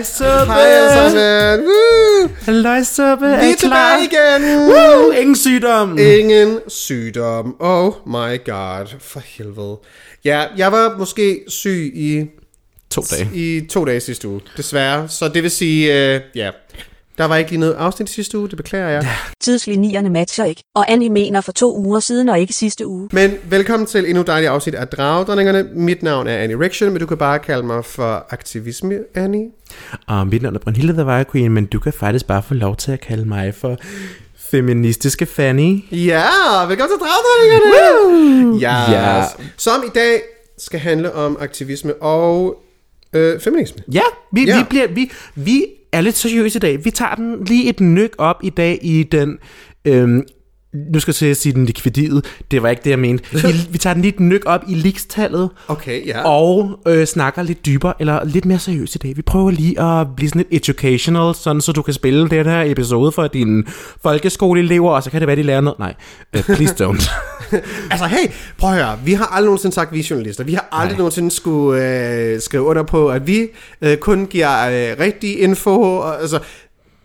Hej alle sammen. Woo. Halløj, suppe! Vi er tilbage igen. Woo! Ingen sygdom! Ingen sygdom. Oh my god. For helvede. Ja, jeg var måske syg i, To dage. i to dage sidste uge. Desværre. Så det vil sige, uh, ja. Der var ikke lige noget afsnit sidste uge. Det beklager jeg. Tidslinjerne matcher ikke, og Annie mener for to uger siden og ikke sidste uge. Men velkommen til endnu dejligt afsnit af Dragdronningerne. Mit navn er Annie Rection, men du kan bare kalde mig for Aktivisme Annie. Og mit navn er Brunhilde The Wire Queen, men du kan faktisk bare få lov til at kalde mig for feministiske Fanny. Ja, velkommen til Dragdronningerne! Yes. Ja. Som i dag skal handle om aktivisme og øh, feminisme. Ja, vi, Ja. ja. vi, bliver, vi, vi er lidt seriøs i dag. Vi tager den lige et nyk op i dag i den... Øhm, nu skal jeg sige den likvidide. Det var ikke det, jeg mente. I, vi tager den lige nyk op i likstallet. Okay, ja. Og øh, snakker lidt dybere, eller lidt mere seriøst i dag. Vi prøver lige at blive sådan lidt educational, sådan så du kan spille den her episode for dine folkeskoleelever, og så kan det være, de lærer noget. Nej, uh, please don't. Altså, hey, prøv at høre. Vi har aldrig nogensinde sagt, at vi er journalister. Vi har aldrig. Nej. nogensinde skulle øh, skrive under på, at vi øh, kun giver øh, rigtig info. Og, altså,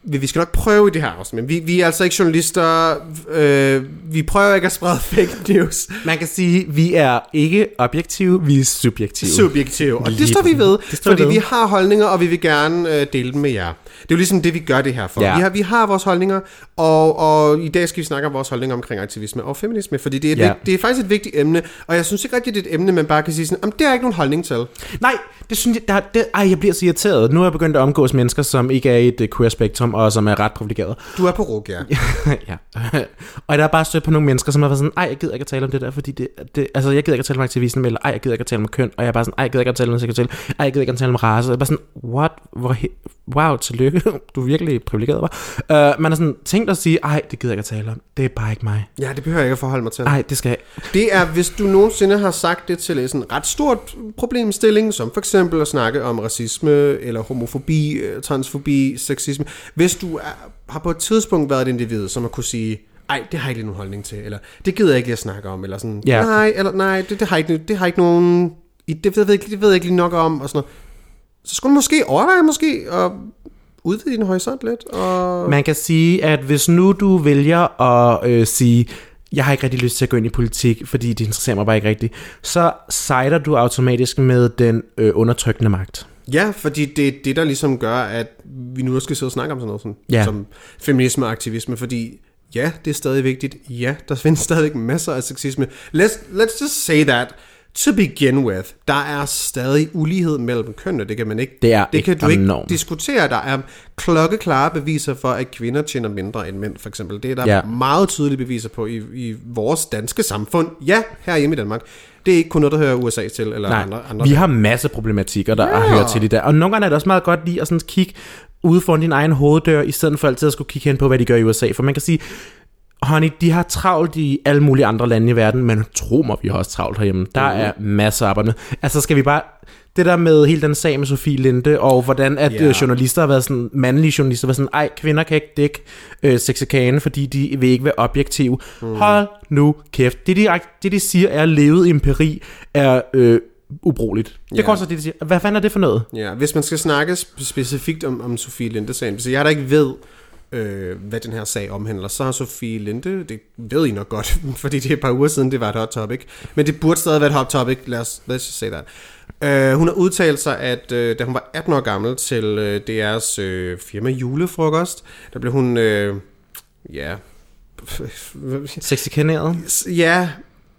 vi, vi skal nok prøve i det her afsnit, men vi, vi er altså ikke journalister. Øh, vi prøver ikke at sprede fake news. Man kan sige, vi er ikke objektive, vi er subjektive. subjektive. Og det står vi ved. Det står fordi ved. vi har holdninger, og vi vil gerne øh, dele dem med jer. Det er jo ligesom det, vi gør det her for. Ja. Vi, har, vi har vores holdninger, og, og i dag skal vi snakke om vores holdninger omkring aktivisme og feminisme, fordi det er, Ja. det er faktisk et vigtigt emne, og jeg synes ikke rigtig, det er et emne, man bare kan sige sådan, "Jamen, det er ikke nogen holdning til. Nej, det synes jeg, der, det, ej, jeg bliver så irriteret. Nu er jeg begyndt at omgås mennesker, som ikke er i et uh, queer-spektrum, og som er ret privilegeret. Du er på rug, ja. ja. og der er bare stødt på nogle mennesker, som har været sådan, ej, jeg gider ikke at tale om det der, fordi det, det altså, jeg gider ikke at tale om aktivisme, eller ej, jeg gider ikke at tale om køn, og jeg er bare sådan, ej, jeg gider ikke at tale om seksualitet, ej, jeg gider ikke at tale om race. Jeg er bare sådan, what? Hvor, wow, tillykke, du er virkelig privilegeret, var. Uh, man er sådan tænkt at sige, ej, det gider jeg ikke at tale om, det er bare ikke mig. Ja, det behøver jeg ikke at forholde mig til. Ej, det skal jeg. Det er, hvis du nogensinde har sagt det til en ret stort problemstilling, som for eksempel at snakke om racisme, eller homofobi, øh, transfobi, sexisme. Hvis du er, har på et tidspunkt været et individ, som har kunne sige, ej, det har jeg ikke lige nogen holdning til, eller det gider jeg ikke lige at snakke om, eller sådan, Ja. nej, eller nej, det, det, har ikke, det har ikke nogen, det ved, jeg ikke, det ved jeg ikke lige nok om, og sådan noget. Så skulle du måske overveje måske at udvide din horisont lidt, og... Man kan sige, at hvis nu du vælger at øh, sige, jeg har ikke rigtig lyst til at gå ind i politik, fordi det interesserer mig bare ikke rigtigt, så sejder du automatisk med den øh, undertrykkende magt. Ja, fordi det er det, der ligesom gør, at vi nu skal sidde og snakke om sådan noget sådan, Ja. som feminisme og aktivisme, fordi ja, det er stadig vigtigt. Ja, der findes stadig masser af sexisme. Let's, let's just say that. To begin with, der er stadig ulighed mellem kønnene, det kan man ikke, Det er det kan du ikke enormt. diskutere. Der er klokkeklare beviser for, at kvinder tjener mindre end mænd, for eksempel. Det er der Ja. meget tydelige beviser på i, i vores danske samfund. Ja, herhjemme i Danmark. Det er ikke kun noget, der hører USA til, eller Nej, andre, andre vi har masse problematikker, der Ja. hører til i der. Og nogle gange er det også meget godt lige at sådan kigge ude foran din egen hoveddør, i stedet for altid at skulle kigge hen på, hvad de gør i USA. For man kan sige, honey, de har travlt i alle mulige andre lande i verden, men tro mig, vi har også travlt herhjemme. Der Mhm. er masser af arbejde. Altså skal vi bare... Det der med hele den sag med Sofie Linde, og hvordan at yeah. journalister har været sådan, mandlige journalister har været sådan, ej, kvinder kan ikke dække øh, sexikane, fordi de vil ikke være objektive. Mm. Hold nu kæft. Det de, det, de siger, er levet empiri, er øh, ubrugeligt. Det er også det, de siger. Hvad fanden er det for noget? Ja, hvis man skal snakke sp- specifikt om, om Sofie Linde-sagen, så jeg der ikke ved, øh, hvad den her sag omhandler, så har Sofie Linde, det ved I nok godt, fordi det er et par uger siden, det var et hot topic, men det burde stadig være et hot topic, lad os, os just say that. Øh, hun har udtalt sig, at øh, da hun var 18 år gammel til øh, DR's øh, firma julefrokost, der blev hun, øh, ja, Sexikaneret? ja,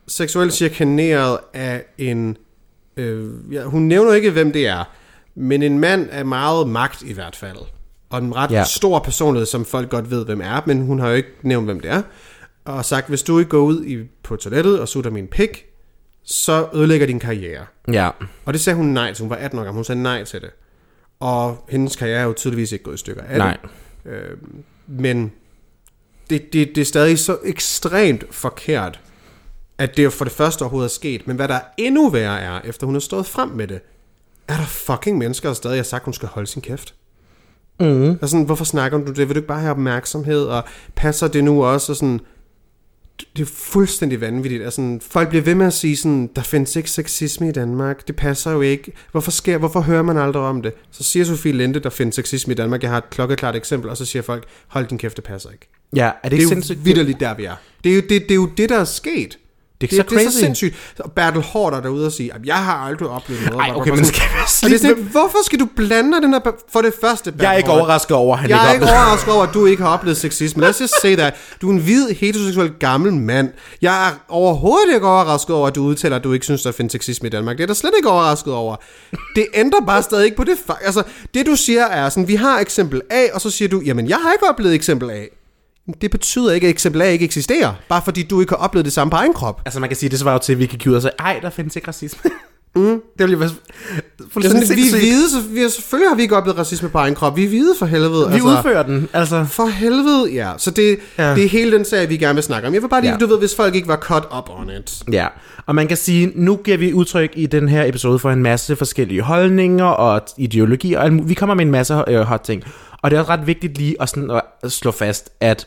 seksuelt chikaneret af en... Øh, ja, hun nævner ikke, hvem det er, men en mand af meget magt i hvert fald. Og en ret Ja. stor personlighed, som folk godt ved, hvem er, men hun har jo ikke nævnt, hvem det er. Og sagt, hvis du ikke går ud i, på toilettet og sutter min pik, så ødelægger din karriere. Ja. Og det sagde hun nej til. Hun var 18 år gammel. Hun sagde nej til det. Og hendes karriere er jo tydeligvis ikke gået i stykker af Nej. det. Øh, men det, det, det er stadig så ekstremt forkert at det for det første overhovedet er sket, men hvad der er endnu værre er, efter hun har stået frem med det, er der fucking mennesker, der stadig har sagt, at hun skal holde sin kæft. Mm. Og sådan, hvorfor snakker du det? Vil du ikke bare have opmærksomhed, og passer det nu også? Og sådan, det er fuldstændig vanvittigt. Altså, folk bliver ved med at sige sådan, der findes ikke sexisme i Danmark. Det passer jo ikke. Hvorfor, sker, hvorfor hører man aldrig om det? Så siger Sofie Linde, der findes sexisme i Danmark. Jeg har et klokkeklart eksempel, og så siger folk, hold din kæft, det passer ikke. Ja, er det Det ikke er jo sindssygt? vidderligt der, vi er. Det er jo det, det, er jo det der er sket. Det er Det, så det, det er så crazy. sindssygt. Og Bertel Hård er derude og sige, at jeg har aldrig oplevet noget. Ej, okay, men skal vi er sådan, lidt, hvorfor skal du blande dig den her... For det første, Bertel Jeg er ikke overrasket over, at han jeg er ikke ikke oplevede- overrasket over, at du ikke har oplevet sexisme. Lad os just say that. Du er en hvid, heteroseksuel gammel mand. Jeg er overhovedet ikke overrasket over, at du udtaler, at du ikke synes, der findes sexisme i Danmark. Det er der slet ikke overrasket over. Det ændrer bare stadig ikke på det. Altså, det du siger er sådan, vi har eksempel A, og så siger du, jamen jeg har ikke oplevet eksempel A. Det betyder ikke, at eksempel ikke eksisterer, bare fordi du ikke har oplevet det samme på egen krop. Altså man kan sige, det svarer jo til, at vi kan kigge ud ej, der findes ikke racisme. Mm. Det vil jo være fuldstændig sådan, vi er hvide, så vi, selvfølgelig har vi ikke oplevet racisme på egen krop. Vi er hvide for helvede. Vi udfører den, altså. For helvede, ja. Så det, Ja. det er hele den sag, vi gerne vil snakke om. Jeg vil bare lige, Ja. du ved, hvis folk ikke var cut up on it. Ja, og man kan sige, nu giver vi udtryk i den her episode for en masse forskellige holdninger og mu- vi kommer med en masse øh, hot ting. Og det er også ret vigtigt lige at, sådan at slå fast, at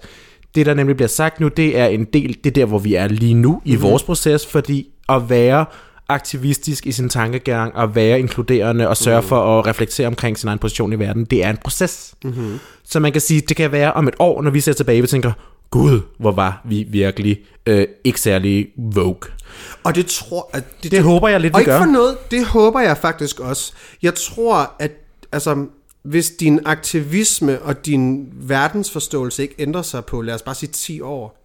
det, der nemlig bliver sagt nu, det er en del, det er der, hvor vi er lige nu i mm-hmm. vores proces, fordi at være aktivistisk i sin tankegang, og være inkluderende og sørge for at reflektere omkring sin egen position i verden, det er en proces. Mm-hmm. Så man kan sige, det kan være om et år, når vi ser tilbage, og tænker, gud, hvor var vi virkelig øh, ikke særlig vogue. Og det tror at det, Det håber jeg lidt, og vi ikke gør. for noget, det håber jeg faktisk også. Jeg tror, at altså, hvis din aktivisme og din verdensforståelse ikke ændrer sig på, lad os bare sige 10 år,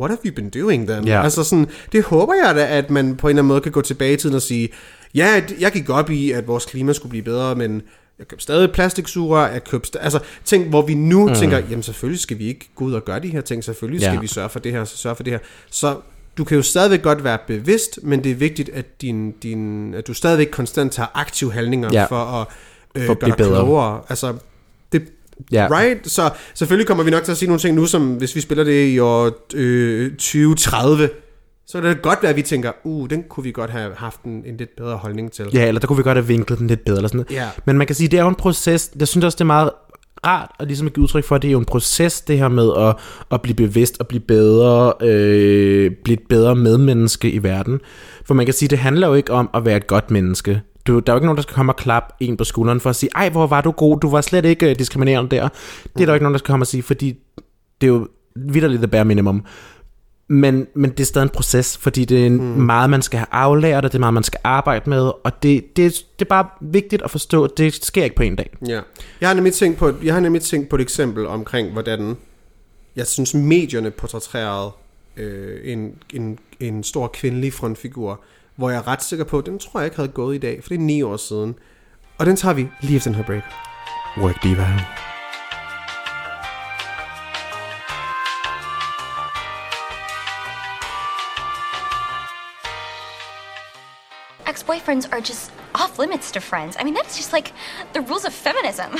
what have you been doing then? Ja. Altså sådan, det håber jeg da, at man på en eller anden måde kan gå tilbage i tiden og sige, ja, jeg gik op i, at vores klima skulle blive bedre, men jeg købte stadig plastiksuger, jeg købte sta- altså ting, hvor vi nu mm. tænker, jamen selvfølgelig skal vi ikke gå ud og gøre de her ting, selvfølgelig skal Ja. vi sørge for det her, så sørge for det her. Så du kan jo stadigvæk godt være bevidst, men det er vigtigt, at, din, din, at du stadigvæk konstant tager aktive handlinger Ja. for at øh, For at gøre dig blive bedre. klogere. Altså, Ja. Right? Så selvfølgelig kommer vi nok til at sige nogle ting nu, som hvis vi spiller det i år øh, 2030, så kan det godt være, at vi tænker, uh, den kunne vi godt have haft en, en lidt bedre holdning til. Ja, eller der kunne vi godt have vinklet den lidt bedre. Eller sådan noget. Ja. Men man kan sige, det er jo en proces. Jeg synes også, det er meget rart at ligesom give udtryk for, at det er jo en proces, det her med at, at blive bevidst og blive bedre, øh, blive et bedre medmenneske i verden. For man kan sige, det handler jo ikke om at være et godt menneske. Du, der er jo ikke nogen, der skal komme og klappe en på skulderen for at sige, ej, hvor var du god, du var slet ikke øh, diskriminerende der. Det er der jo ikke nogen, der skal komme og sige, fordi det er jo vidderligt the bare minimum. Men, men det er stadig en proces, fordi det er mm. meget, man skal have aflært, og det er meget, man skal arbejde med, og det, det, det er bare vigtigt at forstå, at det sker ikke på en dag. Ja. Jeg har nemlig tænkt på, et- jeg har nemlig tænkt på et eksempel omkring, hvordan jeg synes, medierne portrætterede øh, en, en, en stor kvindelig frontfigur, hvor jeg er ret sikker på, at den tror jeg ikke havde gået i dag, for det er ni år siden. Og den tager vi lige efter den her break. Work diva. Ex boyfriends are just off limits to friends. I mean, that's just like the rules of feminism.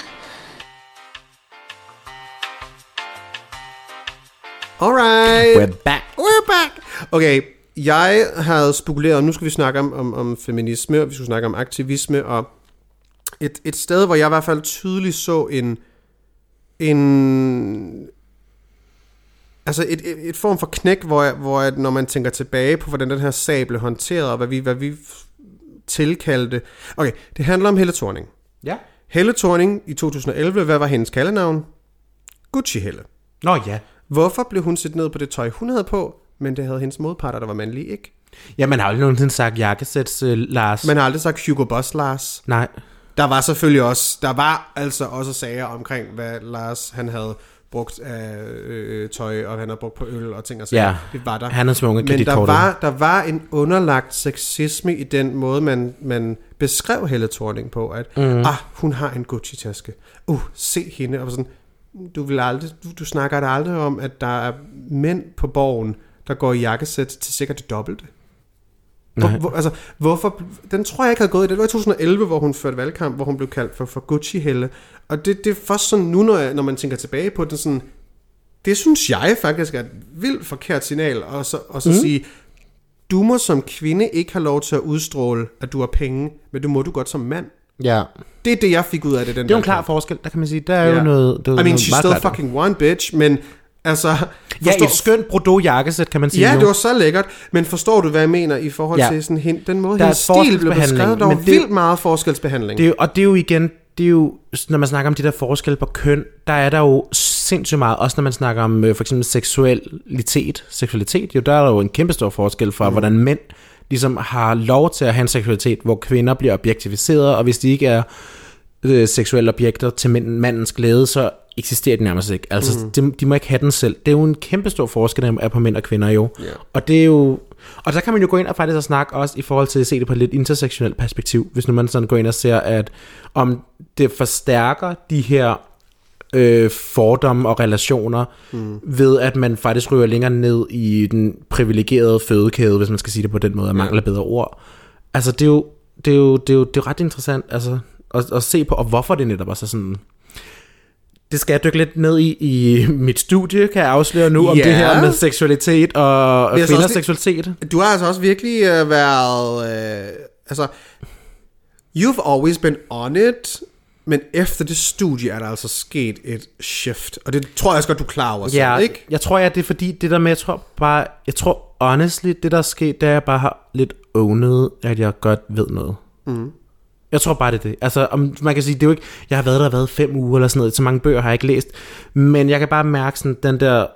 Alright. We're back. We're back. Okay, jeg havde spekuleret, nu skal vi snakke om, om, om feminisme, og vi skal snakke om aktivisme, og et, et sted, hvor jeg i hvert fald tydeligt så en, en altså et, et, et form for knæk, hvor, jeg, hvor jeg, når man tænker tilbage på, hvordan den her sag blev håndteret, og hvad vi, hvad vi tilkaldte. Okay, det handler om Helle Thorning. Ja. Helle Thorning i 2011, hvad var hendes kaldenavn? Gucci Helle. Nå ja. Hvorfor blev hun set ned på det tøj, hun havde på, men det havde hendes modparter, der var mandlige, ikke? Ja, man har aldrig nogensinde sagt jakkesæts, uh, Lars. Man har aldrig sagt Hugo Boss Lars. Nej. Der var selvfølgelig også, der var altså også sager omkring, hvad Lars han havde brugt af øh, tøj, og han havde brugt på øl og ting og sager. Ja, det var der. han havde svunget Men der var, der var en underlagt sexisme i den måde, man, man beskrev Helle Thorning på, at mm. ah, hun har en Gucci-taske. Uh, se hende. Og sådan, du, vil aldrig, du, du snakker da aldrig om, at der er mænd på borgen, der går i jakkesæt til sikkert det dobbelte. Hvor, Nej. hvor, altså, hvorfor, den tror jeg ikke havde gået i. Det var i 2011, hvor hun førte valgkamp, hvor hun blev kaldt for, for Gucci-helle. Og det, det er først sådan nu, når, jeg, når man tænker tilbage på det, sådan, det synes jeg faktisk er et vildt forkert signal, og så, og så mm. sige, du må som kvinde ikke have lov til at udstråle, at du har penge, men du må du godt som mand. Ja. Det er det, jeg fik ud af det. Den Det er jo en klar forskel, der kan man sige. Der er Ja. jo noget... Det er I mean, she's still fucking one bitch, men altså... Ja, forstår- et skønt Bordeaux jakkesæt, kan man sige. Ja, jo. det var så lækkert, men forstår du, hvad jeg mener i forhold Ja. til sådan, hen, den måde, Der er hendes stil blev beskrevet? Der var det- vildt meget forskelsbehandling. Det og det er jo igen, det er jo, når man snakker om de der forskelle på køn, der er der jo sindssygt meget, også når man snakker om øh, for eksempel seksualitet, seksualitet, jo der er der jo en kæmpe stor forskel fra, mm. hvordan mænd ligesom har lov til at have en seksualitet, hvor kvinder bliver objektiviseret, og hvis de ikke er øh, seksuelle objekter til mænd, mandens glæde, så eksisterer de nærmest ikke. Altså, mm. de, de må ikke have den selv. Det er jo en kæmpe stor forskel, der er på mænd og kvinder jo. Ja. Og det er jo... Og der kan man jo gå ind og faktisk og snakke også i forhold til at se det på et lidt intersektionelt perspektiv, hvis nu man sådan går ind og ser, at om det forstærker de her øh, fordomme og relationer, mm. ved at man faktisk ryger længere ned i den privilegerede fødekæde, hvis man skal sige det på den måde, af mangel af bedre ord. Altså, det er jo, det er jo, det er jo, det er ret interessant altså, at, at se på, og hvorfor det netop også er sådan... Det skal jeg dykke lidt ned i i mit studie, kan jeg afsløre nu, om Ja. det her med seksualitet og, er kvinders også seksualitet. Du har altså også virkelig øh, været... Øh, altså, you've always been on it, men efter det studie er der altså sket et shift. Og det tror jeg også godt, du er klar over Ja, selv, ikke? jeg tror, ja, det er fordi, det der med, jeg tror bare, jeg tror honestly, det der er sket, det er, at jeg bare har lidt ownet, at jeg godt ved noget. Mm. Jeg tror bare, det er det. Altså, om, man kan sige, det er jo ikke, jeg har været der, været fem uger eller sådan noget, så mange bøger har jeg ikke læst, men jeg kan bare mærke sådan, den der,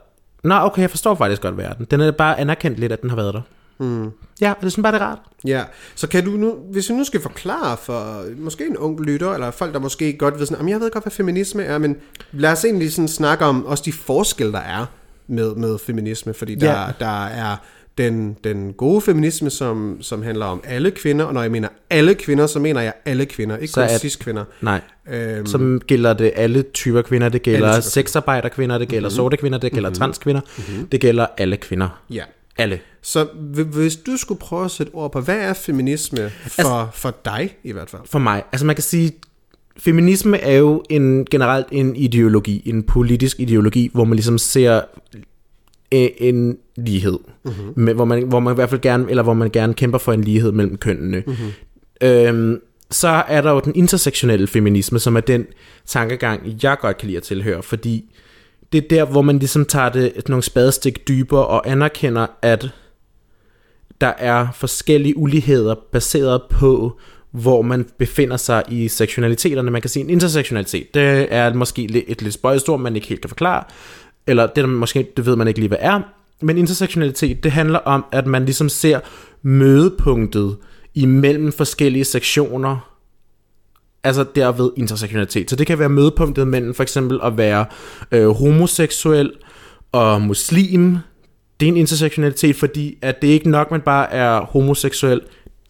nå okay, jeg forstår faktisk godt verden. Den er bare anerkendt lidt, at den har været der. Mm. Ja, det er sådan bare, det er rart. Ja, så kan du nu, hvis vi nu skal forklare for måske en ung lytter, eller folk, der måske godt ved sådan, "Jamen, jeg ved godt, hvad feminisme er, men lad os egentlig sådan snakke om også de forskelle, der er med, med feminisme, fordi der, Ja. der er den, den gode feminisme, som, som handler om alle kvinder, og når jeg mener alle kvinder, så mener jeg alle kvinder, ikke Så kun er- cis-kvinder. Nej. Øhm, Så gælder det alle typer kvinder. Det gælder sexarbejderkvinder, det gælder mm-hmm. sorte kvinder, det gælder mm-hmm. transkvinder, mm-hmm. det gælder alle kvinder. ja. Alle. Så hvi- hvis du skulle prøve at sætte ord på, hvad er feminisme for, altså, for dig i hvert fald? for mig. Altså man kan sige, feminisme er jo en, generelt en ideologi, en politisk ideologi, hvor man ligesom ser en lighed, mm-hmm. med, hvor, man, hvor man i hvert fald gerne, eller hvor man gerne kæmper for en lighed mellem kønnene. Mm-hmm. Øhm, så er der jo den intersektionelle feminisme, som er den tankegang, jeg godt kan lide at tilhøre, fordi det er der, hvor man ligesom tager det nogle spadestik dybere og anerkender, at der er forskellige uligheder baseret på, hvor man befinder sig i seksualiteterne. Man kan sige en intersektionalitet. Det er måske et lidt spøjst ord, man ikke helt kan forklare. Eller det, der måske, det ved man ikke lige, hvad er. Men intersektionalitet, det handler om, at man ligesom ser mødepunktet imellem forskellige sektioner altså derved intersektionalitet. Så det kan være mødepunktet mellem for eksempel at være øh, homoseksuel og muslim. Det er en intersektionalitet, fordi at det er ikke nok, man bare er homoseksuel.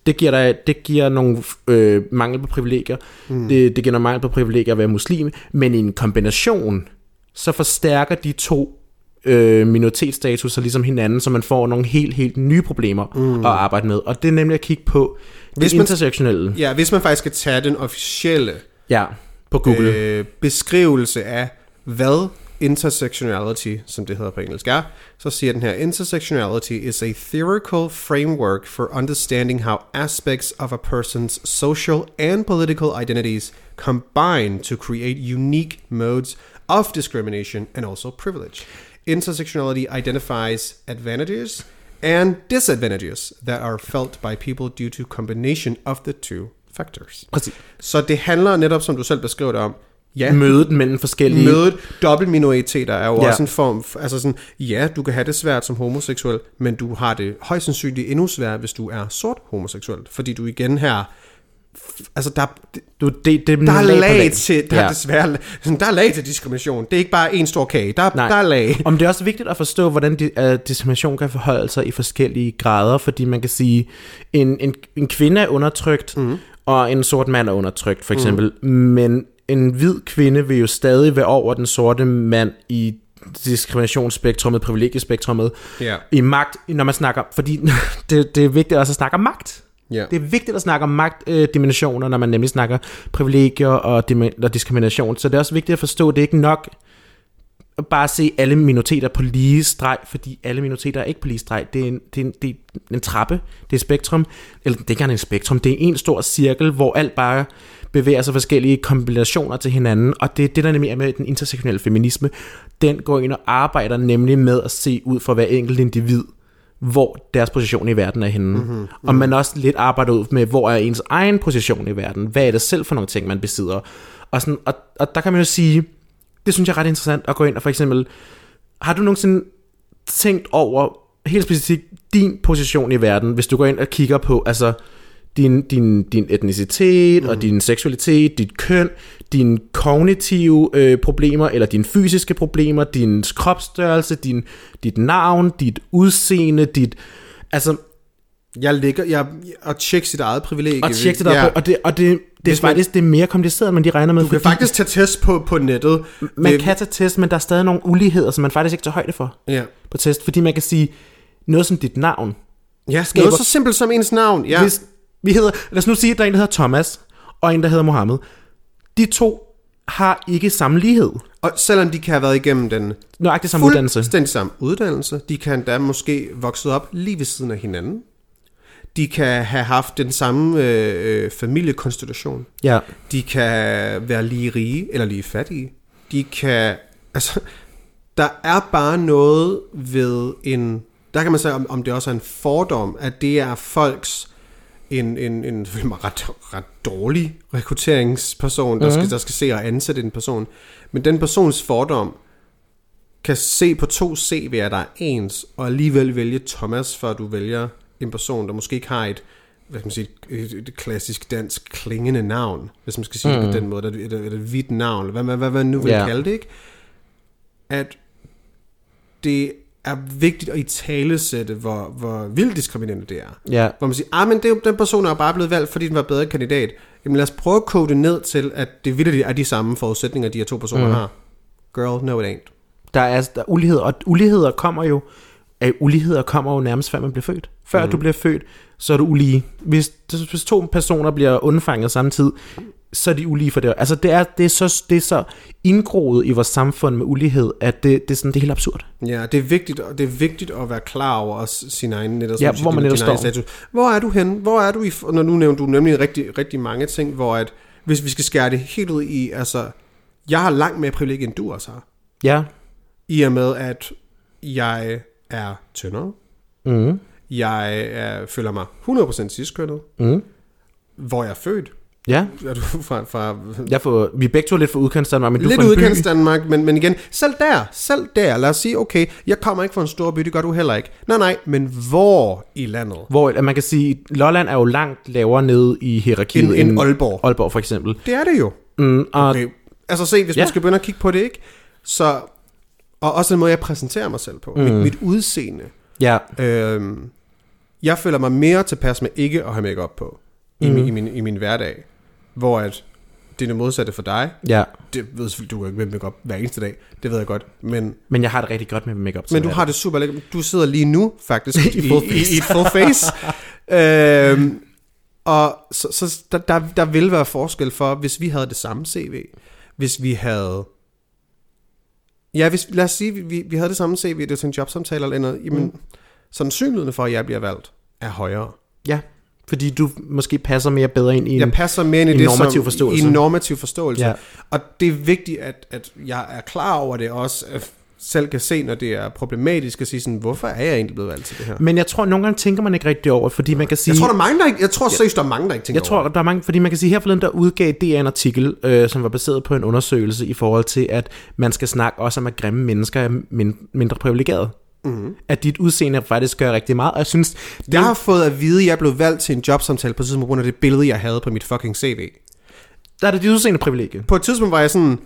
Det giver, dig, det giver nogle øh, mangel på privilegier. Mm. Det, det giver noget mangel på privilegier at være muslim. Men i en kombination, så forstærker de to øh, minoritetsstatuser ligesom hinanden, så man får nogle helt, helt nye problemer mm. at arbejde med. Og det er nemlig at kigge på det Hvis man- intersektionelle. Ja, hvis man faktisk skal tage den officielle Ja, på Google. øh, beskrivelse af, hvad intersectionality, som det hedder på engelsk, er, så siger den her, intersectionality is a theoretical framework for understanding how aspects of a person's social and political identities combine to create unique modes of discrimination and also privilege. Intersectionality identifies advantages and disadvantages that are felt by people due to combination of the two factors. Præcis. Så det handler netop, som du selv beskrev det om, ja, Mødet mellem forskellige... mødet dobbeltminoriteter er jo Ja. ja. også en form, for- altså sådan, ja, du kan have det svært som homoseksuel, men du har det højst sandsynligt endnu svært, hvis du er sort homoseksuel, fordi du igen her, altså der, Du, det, det er der er lag til, der Ja. er desværre, der er lag til diskrimination. Det er ikke bare en stor kage, der, Nej. der er lag. Om det er også vigtigt at forstå, hvordan di- uh, diskrimination kan forholde sig i forskellige grader, fordi man kan sige, en, en, en kvinde er undertrykt, mm. og en sort mand er undertrykt, for eksempel. Mm. Men en hvid kvinde vil jo stadig være over den sorte mand i diskriminationsspektrummet, privilegiespektrummet, Ja. i magt, når man snakker, fordi det, det er vigtigt også at snakke om magt. Ja. Det er vigtigt at snakke om magtdimensioner, når man nemlig snakker privilegier og, dim- og diskrimination. Så det er også vigtigt at forstå, at det er ikke nok, bare se alle minoriteter på lige streg, fordi alle minoriteter er ikke på lige streg. Det er en, det er en, det er en trappe, det er et spektrum, eller det er ikke engang en spektrum, det er en stor cirkel, hvor alt bare bevæger sig forskellige kombinationer til hinanden, og det er det, der nemlig er med den intersektionelle feminisme. Den går ind og arbejder nemlig med at se ud for hver enkelt individ, hvor deres position i verden er henne. Mm-hmm. Og man også lidt arbejder ud med, hvor er ens egen position i verden. Hvad er det selv for nogle ting, man besidder? Og, sådan, og, og der kan man jo sige, det synes jeg er ret interessant at gå ind og for eksempel, har du nogensinde tænkt over helt specifikt din position i verden, hvis du går ind og kigger på, altså din, din, din etnicitet mm. og din seksualitet, dit køn, dine kognitive øh, problemer, eller dine fysiske problemer, din kropsstørrelse, din, dit navn, dit udseende, dit... Altså, Jeg ligger, jeg, og tjekke sit eget privilegie. og tjek det der ja. og det, og det, det er faktisk det er mere kompliceret, end man de regner med. Du kan faktisk tage test på, på nettet. man Det- kan tage test, men der er stadig nogle uligheder, som man faktisk ikke tager højde for Ja. på test, fordi man kan sige noget som dit navn. Ja, Skaber- noget så simpelt som ens navn. Ja. Hvis vi hedder, lad os nu sige, at der er en, der hedder Thomas, og en, der hedder Mohammed. De to har ikke samme lighed. Og selvom de kan have været igennem den Nøjagtigt samme uddannelse. fuldstændig samme uddannelse, de kan da måske vokset op lige ved siden af hinanden. De kan have haft den samme øh, øh, familiekonstitution. Ja. De kan være lige rige eller lige fattige. De kan... Altså, der er bare noget ved en... Der kan man sige, om, om det også er en fordom, at det er folks en, en, en meget ret, ret dårlig rekrutteringsperson, der, mm. skal, der skal se og ansætte en person. Men den persons fordom kan se på to CV'er, der er ens, og alligevel vælge Thomas, før du vælger en person, der måske ikke har et, hvad kan man sige, et, et klassisk dansk klingende navn, hvis man skal sige mm. det på den måde, et, et, et, et hvidt navn, hvad man hvad, hvad nu vil yeah. kalde det, ikke? At det er vigtigt at i talesætte, hvor, hvor vildt diskriminerende det er. Ja. Hvor man siger, ah, men det er jo, den person er bare blevet valgt, fordi den var bedre kandidat. Jamen lad os prøve at kode det ned til, at det vildt er de samme forudsætninger, de her to personer mm. har. Girl, no it ain't. Der er, der er ulighed, og uligheder kommer jo, at uligheder kommer jo nærmest før man bliver født. Før mm. du bliver født, så er du ulige. Hvis, hvis to personer bliver undfanget samtidig, så er de ulige for det. Altså det er, det er, så, det er så indgroet i vores samfund med ulighed, at det, det, er, sådan, det er helt absurd. Ja, det er vigtigt, og det er vigtigt at være klar over sin egen netop, Ja, hvor man netop står. status. Hvor er du hen? Hvor er du i, når nu nævner du nemlig rigtig, rigtig mange ting, hvor at, hvis vi skal skære det helt ud i, altså, jeg har langt mere privilegie, end du også har. Ja. I og med, at jeg er tyndere. Mm. Jeg er, føler mig 100% ciskønnet. Mm. Hvor jeg er født. Ja. Er du fra, fra Jeg får, vi er begge to lidt for udkantsdanmark, men du lidt fra en udkants Danmark, men, men igen, selv der, selv der, lad os sige, okay, jeg kommer ikke fra en stor by, det gør du heller ikke. Nej, nej, men hvor i landet? Hvor man kan sige, Lolland er jo langt lavere nede i hierarkiet End- end Aalborg. Aalborg for eksempel. Det er det jo. Mm, og Okay. Altså se, hvis ja. Man skal begynde at kigge på det, ikke? Så, og også den måde, jeg præsenterer mig selv på. Mm. Mit, mit udseende. Ja, Øhm, jeg føler mig mere tilpas med ikke at have makeup på i, Mm. min, i, min, i min hverdag. Hvor at det er det modsatte for dig. ja. Det ved selvfølgelig, du kan ikke med makeup hver eneste dag. Det ved jeg godt. Men, Men jeg har det rigtig godt med makeup. men du har det super lækkert. Du sidder lige nu faktisk i, I full i, face. i et full face. øhm, og så, så der, der, der vil være forskel for, hvis vi havde det samme CV. Hvis vi havde... Ja, hvis, lad os sige, vi, vi, vi havde det samme CV, det var til en jobsamtale eller noget, jamen, mm. sandsynligheden for, at jeg bliver valgt, er højere. Ja, fordi du måske passer mere bedre ind i en... Jeg passer mere ind i en det normativ som, forståelse. I en normativ forståelse. Ja. Og det er vigtigt, at, at jeg er klar over det også, selv kan se, når det er problematisk, at sige sådan, hvorfor er jeg egentlig blevet valgt til det her? Men jeg tror, nogle gange tænker man ikke rigtig over, fordi man kan sige... Jeg tror, der er mange, der ikke, jeg tror seriøst, der er mange, der ikke tænker Jeg tror, over der er mange, fordi man kan sige, her forleden der udgav DR en artikel, øh, som var baseret på en undersøgelse i forhold til, at man skal snakke også om, at grimme mennesker er min, mindre privilegerede. Mm-hmm. At dit udseende faktisk gør rigtig meget, og jeg synes... Det, Jeg har fået at vide, at jeg blev valgt til en jobsamtale på et tidspunkt, på grund af det billede, jeg havde på mit fucking CV. der er det dit udseende privilegie. På et tidspunkt var jeg sådan,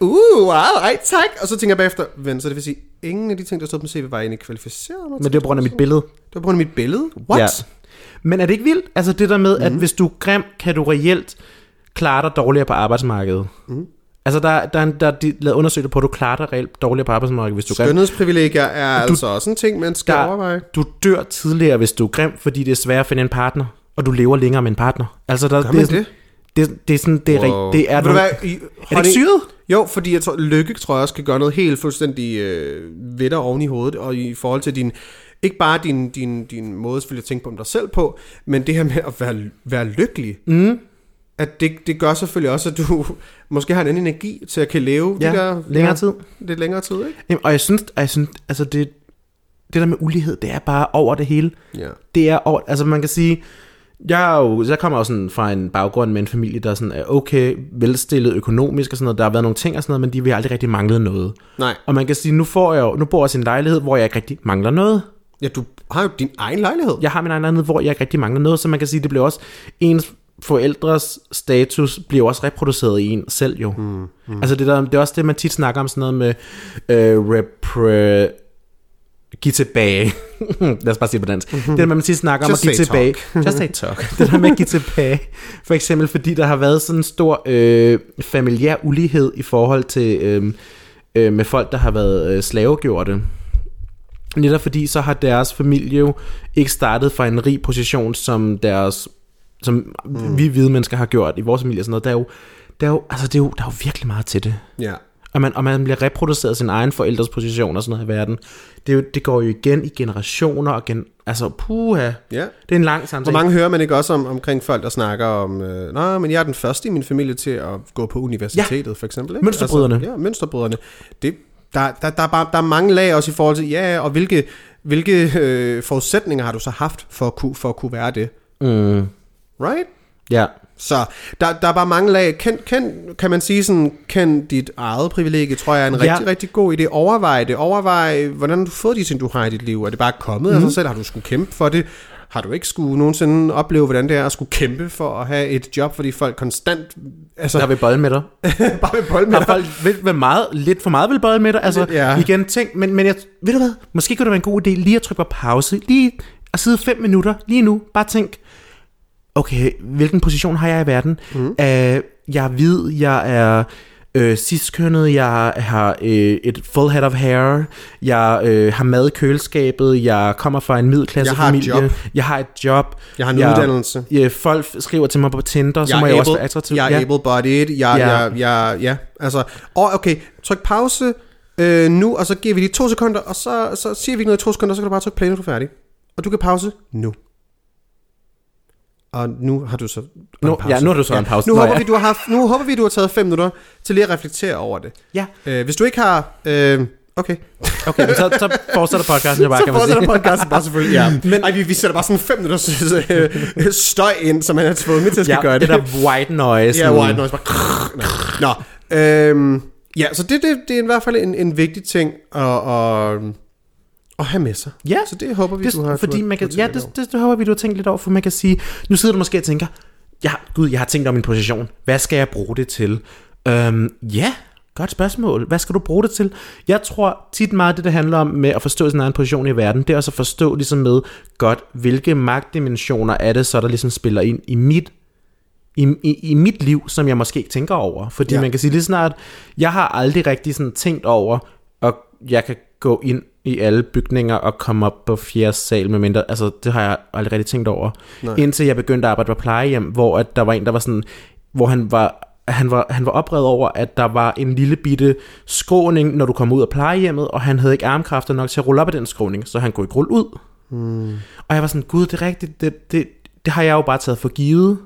uh, wow, ej, tak. Og så tænker jeg bagefter, ven, så det vil sige, ingen af de ting, der stod på CV, var egentlig kvalificeret mig Men det er på grund af mit billede. Det var på grund af mit billede? What? Ja. Men er det ikke vildt? Altså det der med, mm. at hvis du er grim, kan du reelt klare dig dårligere på arbejdsmarkedet. Mm. Altså der, der, er der er de lavet undersøgelser på, at du klarer dig reelt dårligere på arbejdsmarkedet, hvis du er grim. Skønhedsprivilegier er du, altså også en ting, man skal overveje. Der, du dør tidligere, hvis du er grim, fordi det er svært at finde en partner, og du lever længere med en partner. Altså der, Gør det, det? Det, det er sådan, det er, Wow. det er, nogle, hvad, I, er det ikke syret? Jo, fordi jeg tror, lykke tror jeg også kan gøre noget helt fuldstændig øh, ved dig oven i hovedet, og i forhold til din, ikke bare din, din, din måde selvfølgelig at tænke på dig selv på, men det her med at være, være lykkelig. Mm. At det, det gør selvfølgelig også, at du måske har en anden energi til at kan leve Ja, de der, længere tid. Lidt længere tid, ikke? Jamen, og jeg synes, og jeg synes altså det, det der med ulighed, det er bare over det hele. Ja. Det er over, altså man kan sige, jeg, er jo, jeg kommer jo sådan fra en baggrund med en familie, der sådan er okay, velstillet økonomisk og sådan noget. Der har været nogle ting og sådan noget, men de vil aldrig rigtig manglet noget. Nej. Og man kan sige, nu får jeg jo, nu bor jeg i en lejlighed, hvor jeg ikke rigtig mangler noget. Ja, du har jo din egen lejlighed. Jeg har min egen lejlighed, hvor jeg ikke rigtig mangler noget, så man kan sige, det bliver også ens forældres status bliver også reproduceret i en selv jo. Mm, mm. Altså det, der, det er også det, man tit snakker om sådan noget med øh, repre... Giv tilbage. Lad os bare sige på dansk. Mm-hmm. Det der, man tit snakker om Just at give tilbage. Just say talk. det der med at give tilbage. For eksempel fordi der har været sådan en stor øh, familiær ulighed i forhold til øh, øh, med folk, der har været øh, slavegjorte. Netop fordi så har deres familie jo ikke startet fra en rig position, som deres som mm. vi hvide mennesker har gjort i vores familie og sådan noget. Der er jo, der er jo, altså det er jo, der er jo virkelig meget til det. Ja. Og man, og man bliver reproduceret sin egen forældres position og sådan noget i verden. Det, er jo, det går jo igen i generationer og gen, altså puha. Ja. Det er en lang samtale. Hvor mange hører man ikke også om, omkring folk, der snakker om, øh, nej, men jeg er den første i min familie til at gå på universitetet, ja. for eksempel. Ikke? Mønsterbryderne. Altså, ja, mønsterbryderne. Det, der, der, der, er bare, der er mange lag også i forhold til, ja, og hvilke, hvilke øh, forudsætninger har du så haft for at kunne, for at kunne være det? Mm, Right? ja. Så der, der er bare mange lag. Kan, kan, kan man sige sådan, kan dit eget privilegie, tror jeg er en Ja. rigtig, rigtig god idé. Overvej det. Overvej, hvordan du fået de ting, du har i dit liv. Er det bare kommet Mhm. af sig selv? Har du skulle kæmpe for det? Har du ikke skulle nogensinde opleve, hvordan det er at skulle kæmpe for at have et job, fordi folk konstant... Altså, Der vil bolle med dig. bare vil bolde med dig. folk vil, vil meget, lidt for meget vil bolle med dig? Altså, Lidt, ja. igen, tænk, men, men jeg, ved du hvad? Måske kunne det være en god idé lige at trykke på pause. Lige at sidde fem minutter, lige nu. Bare tænk, okay, hvilken position har jeg i verden? Mm. Uh, jeg er hvid, jeg er øh, ciskønnet, jeg har øh, et full head of hair, jeg øh, har mad i køleskabet, jeg kommer fra en middelklasse Jeg jeg har et job, Jeg har en uddannelse. Ja, folk skriver til mig på Tinder, så Jeg må er jeg også able- være attraktiv. Jeg er ja. able-bodied. Jeg, Ja. jeg, jeg, ja, altså... Og okay, tryk pause øh, nu, og så giver vi lige to sekunder, og så, så siger vi noget i to sekunder, så kan du bare trykke play, når du er færdig. Og du kan pause nu. Og nu har du så Nu- pause. ja, nu har du så en pause. Nu Nå, håber, ja. vi, du har haft, nu håber vi, du har taget fem minutter til lige at reflektere over det. Ja. Øh, hvis du ikke har... Øh, okay. Okay, men så, så fortsætter podcasten jo bare, så kan man sige. fortsætter podcasten bare selvfølgelig, ja. Men, Ej, vi, vi sætter bare sådan fem minutters øh, støj ind, som man er tvunget til at skal ja, gøre det det. der white noise. Ja, white noise bare... Nå, Nå øhm, ja, så det, det, det er i hvert fald en, en vigtig ting at, at, at have med sig. Ja, Så det håber vi, det, du har fordi man kan, ja, tænkt det, det, det, håber vi, du har tænkt lidt over, for man kan sige, nu sidder du måske og tænker, ja, gud, jeg har tænkt om min position, hvad skal jeg bruge det til? Øhm, ja, godt spørgsmål, hvad skal du bruge det til? Jeg tror tit meget, det det handler om med at forstå sin egen position i verden, det er også at forstå ligesom med, godt, hvilke magtdimensioner er det så, der ligesom spiller ind i mit i, i, i mit liv, som jeg måske ikke tænker over. Fordi ja. man kan sige lige snart, jeg har aldrig rigtig sådan tænkt over, og jeg kan gå ind i alle bygninger og komme op på fjerde sal med mindre, altså det har jeg aldrig rigtig tænkt over. Nej. Indtil jeg begyndte at arbejde på plejehjem, hvor at der var en, der var sådan, hvor han var han var, han var oprevet over, at der var en lille bitte skråning, når du kom ud af plejehjemmet, og han havde ikke armkræfter nok til at rulle op af den skråning, så han kunne ikke rulle ud. Hmm. Og jeg var sådan, gud, det er rigtigt, det, det, det har jeg jo bare taget for givet.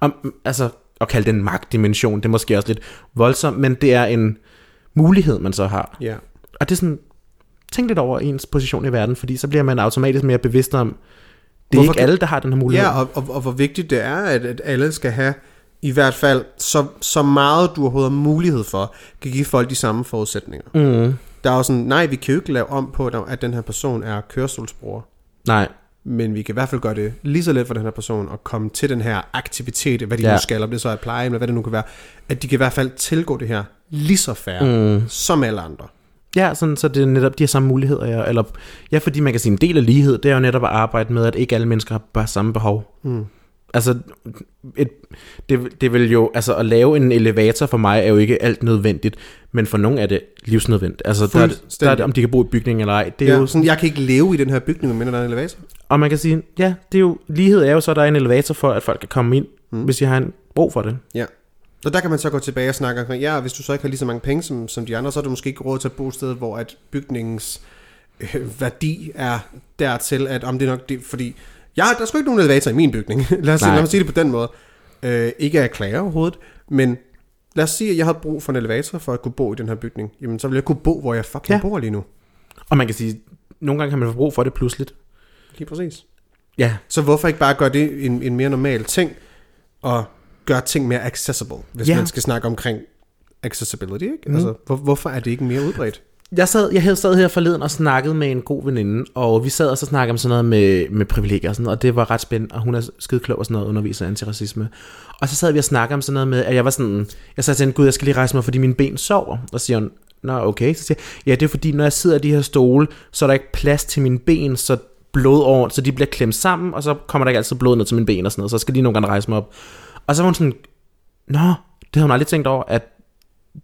Om, altså, at kalde det en magtdimension, det er måske også lidt voldsomt, men det er en mulighed, man så har. Ja. Og det er sådan, tænk lidt over ens position i verden, fordi så bliver man automatisk mere bevidst om, det er Hvorfor ikke alle, der har den her mulighed. Ja, og, og, og hvor vigtigt det er, at, at alle skal have i hvert fald så, så meget, du overhovedet har mulighed for, kan give folk de samme forudsætninger. Mm. Der er jo sådan, nej, vi kan jo ikke lave om på, at den her person er kørestolsbruger. Nej, Men vi kan i hvert fald gøre det lige så let for den her person at komme til den her aktivitet, hvad de. Ja. nu skal, om det så er pleje, eller hvad det nu kan være, at de kan i hvert fald tilgå det her lige så færre, mm. som alle andre. Ja, sådan, så det er netop de her samme muligheder. Ja, eller, ja, fordi man kan sige, en del af lighed, det er jo netop at arbejde med, at ikke alle mennesker har bare samme behov. Mm. Altså, et, det, det vil jo, altså at lave en elevator for mig er jo ikke alt nødvendigt, men for nogle er det livsnødvendigt. Altså, der, er det- der er det, om de kan bo i bygningen eller ej. Det er Ja, jo sådan, jeg kan ikke leve i den her bygning, men der er en elevator. Og man kan sige, ja, det er jo, lighed er jo så, at der er en elevator for, at folk kan komme ind, mm. hvis de har en brug for det. Ja. Og der kan man så gå tilbage og snakke omkring, ja, hvis du så ikke har lige så mange penge som, som de andre, så er du måske ikke råd til at bo et sted, hvor at bygningens øh, værdi er dertil, at om det er nok det, fordi ja, der er sgu ikke nogen elevator i min bygning. lad, os, Nej. lad mig sige det på den måde. Øh, ikke at jeg klager overhovedet, men lad os sige, at jeg havde brug for en elevator for at kunne bo i den her bygning. Jamen, så ville jeg kunne bo, hvor jeg fucking ja. bor lige nu. Og man kan sige, nogle gange kan man få brug for det pludseligt. Lige præcis. Ja, Så hvorfor ikke bare gøre det en, en mere normal ting, og gøre ting mere accessible, hvis Ja. man skal snakke omkring accessibility, ikke? Mm. Altså, hvor, hvorfor er det ikke mere udbredt? jeg sad, jeg havde sad her forleden og snakket med en god veninde, og vi sad og så snakkede om sådan noget med, med privilegier og sådan noget, og det var ret spændende, og hun er skide klog og sådan noget, underviser antiracisme. Og så sad vi og snakkede om sådan noget med, at jeg var sådan, jeg sagde til hende, gud, jeg skal lige rejse mig, fordi mine ben sover. Og siger hun, nå okay, så siger jeg, ja, det er fordi, når jeg sidder i de her stole, så er der ikke plads til mine ben, så blod over, så de bliver klemt sammen, og så kommer der ikke altid blod ned til mine ben og sådan noget, så skal lige nogle gange rejse mig op. Og så var hun sådan, nå, det havde hun aldrig tænkt over, at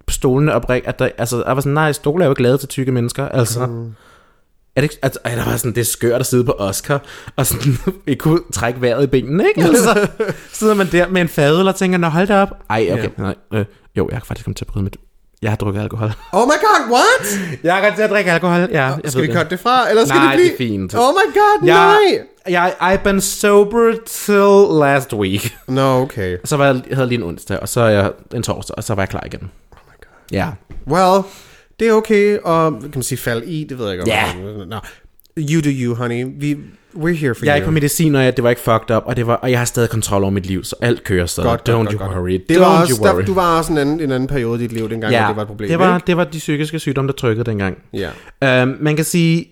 stolene og brik, at der, altså, jeg var sådan, nej, stole er jo ikke lavet til tykke mennesker, altså. Mm. Er det ikke, altså, ej, der var sådan, det er skørt at sidde på Oscar, og sådan, ikke kunne trække vejret i benene, ikke? Altså, sidder man der med en fadøl og tænker, nå, hold da op. Ej, okay, Ja. nej, øh, jo, jeg kan faktisk komme til at bryde mit, jeg har drukket alkohol. Oh my god, what? Jeg har til at drikke alkohol, ja. Jeg Skal vi det. cutte det fra, eller skal Nej, det blive... det er fint. Oh my god, Jeg, nej! Jeg, I've been sober till last week. Nå, okay. Så var jeg, jeg havde lige en onsdag, og så er jeg en torsdag, og så var jeg klar igen. Oh my god. Ja. Well, det er okay, og kan man sige falde i, det ved jeg ikke. Ja. Nå. You do you, honey. Vi, we're here for Jeg er you. ikke på medicin, og jeg, det var ikke fucked up, og, det var, og jeg har stadig kontrol over mit liv, så alt kører stadig. Godt, Don't godt, you godt. worry. Det Don't var også, you worry. der, du var også en anden, en anden periode i dit liv, dengang, ja, det var et problem, det var, ikke? det var de psykiske sygdomme, der trykkede dengang. Ja. Um, man kan sige,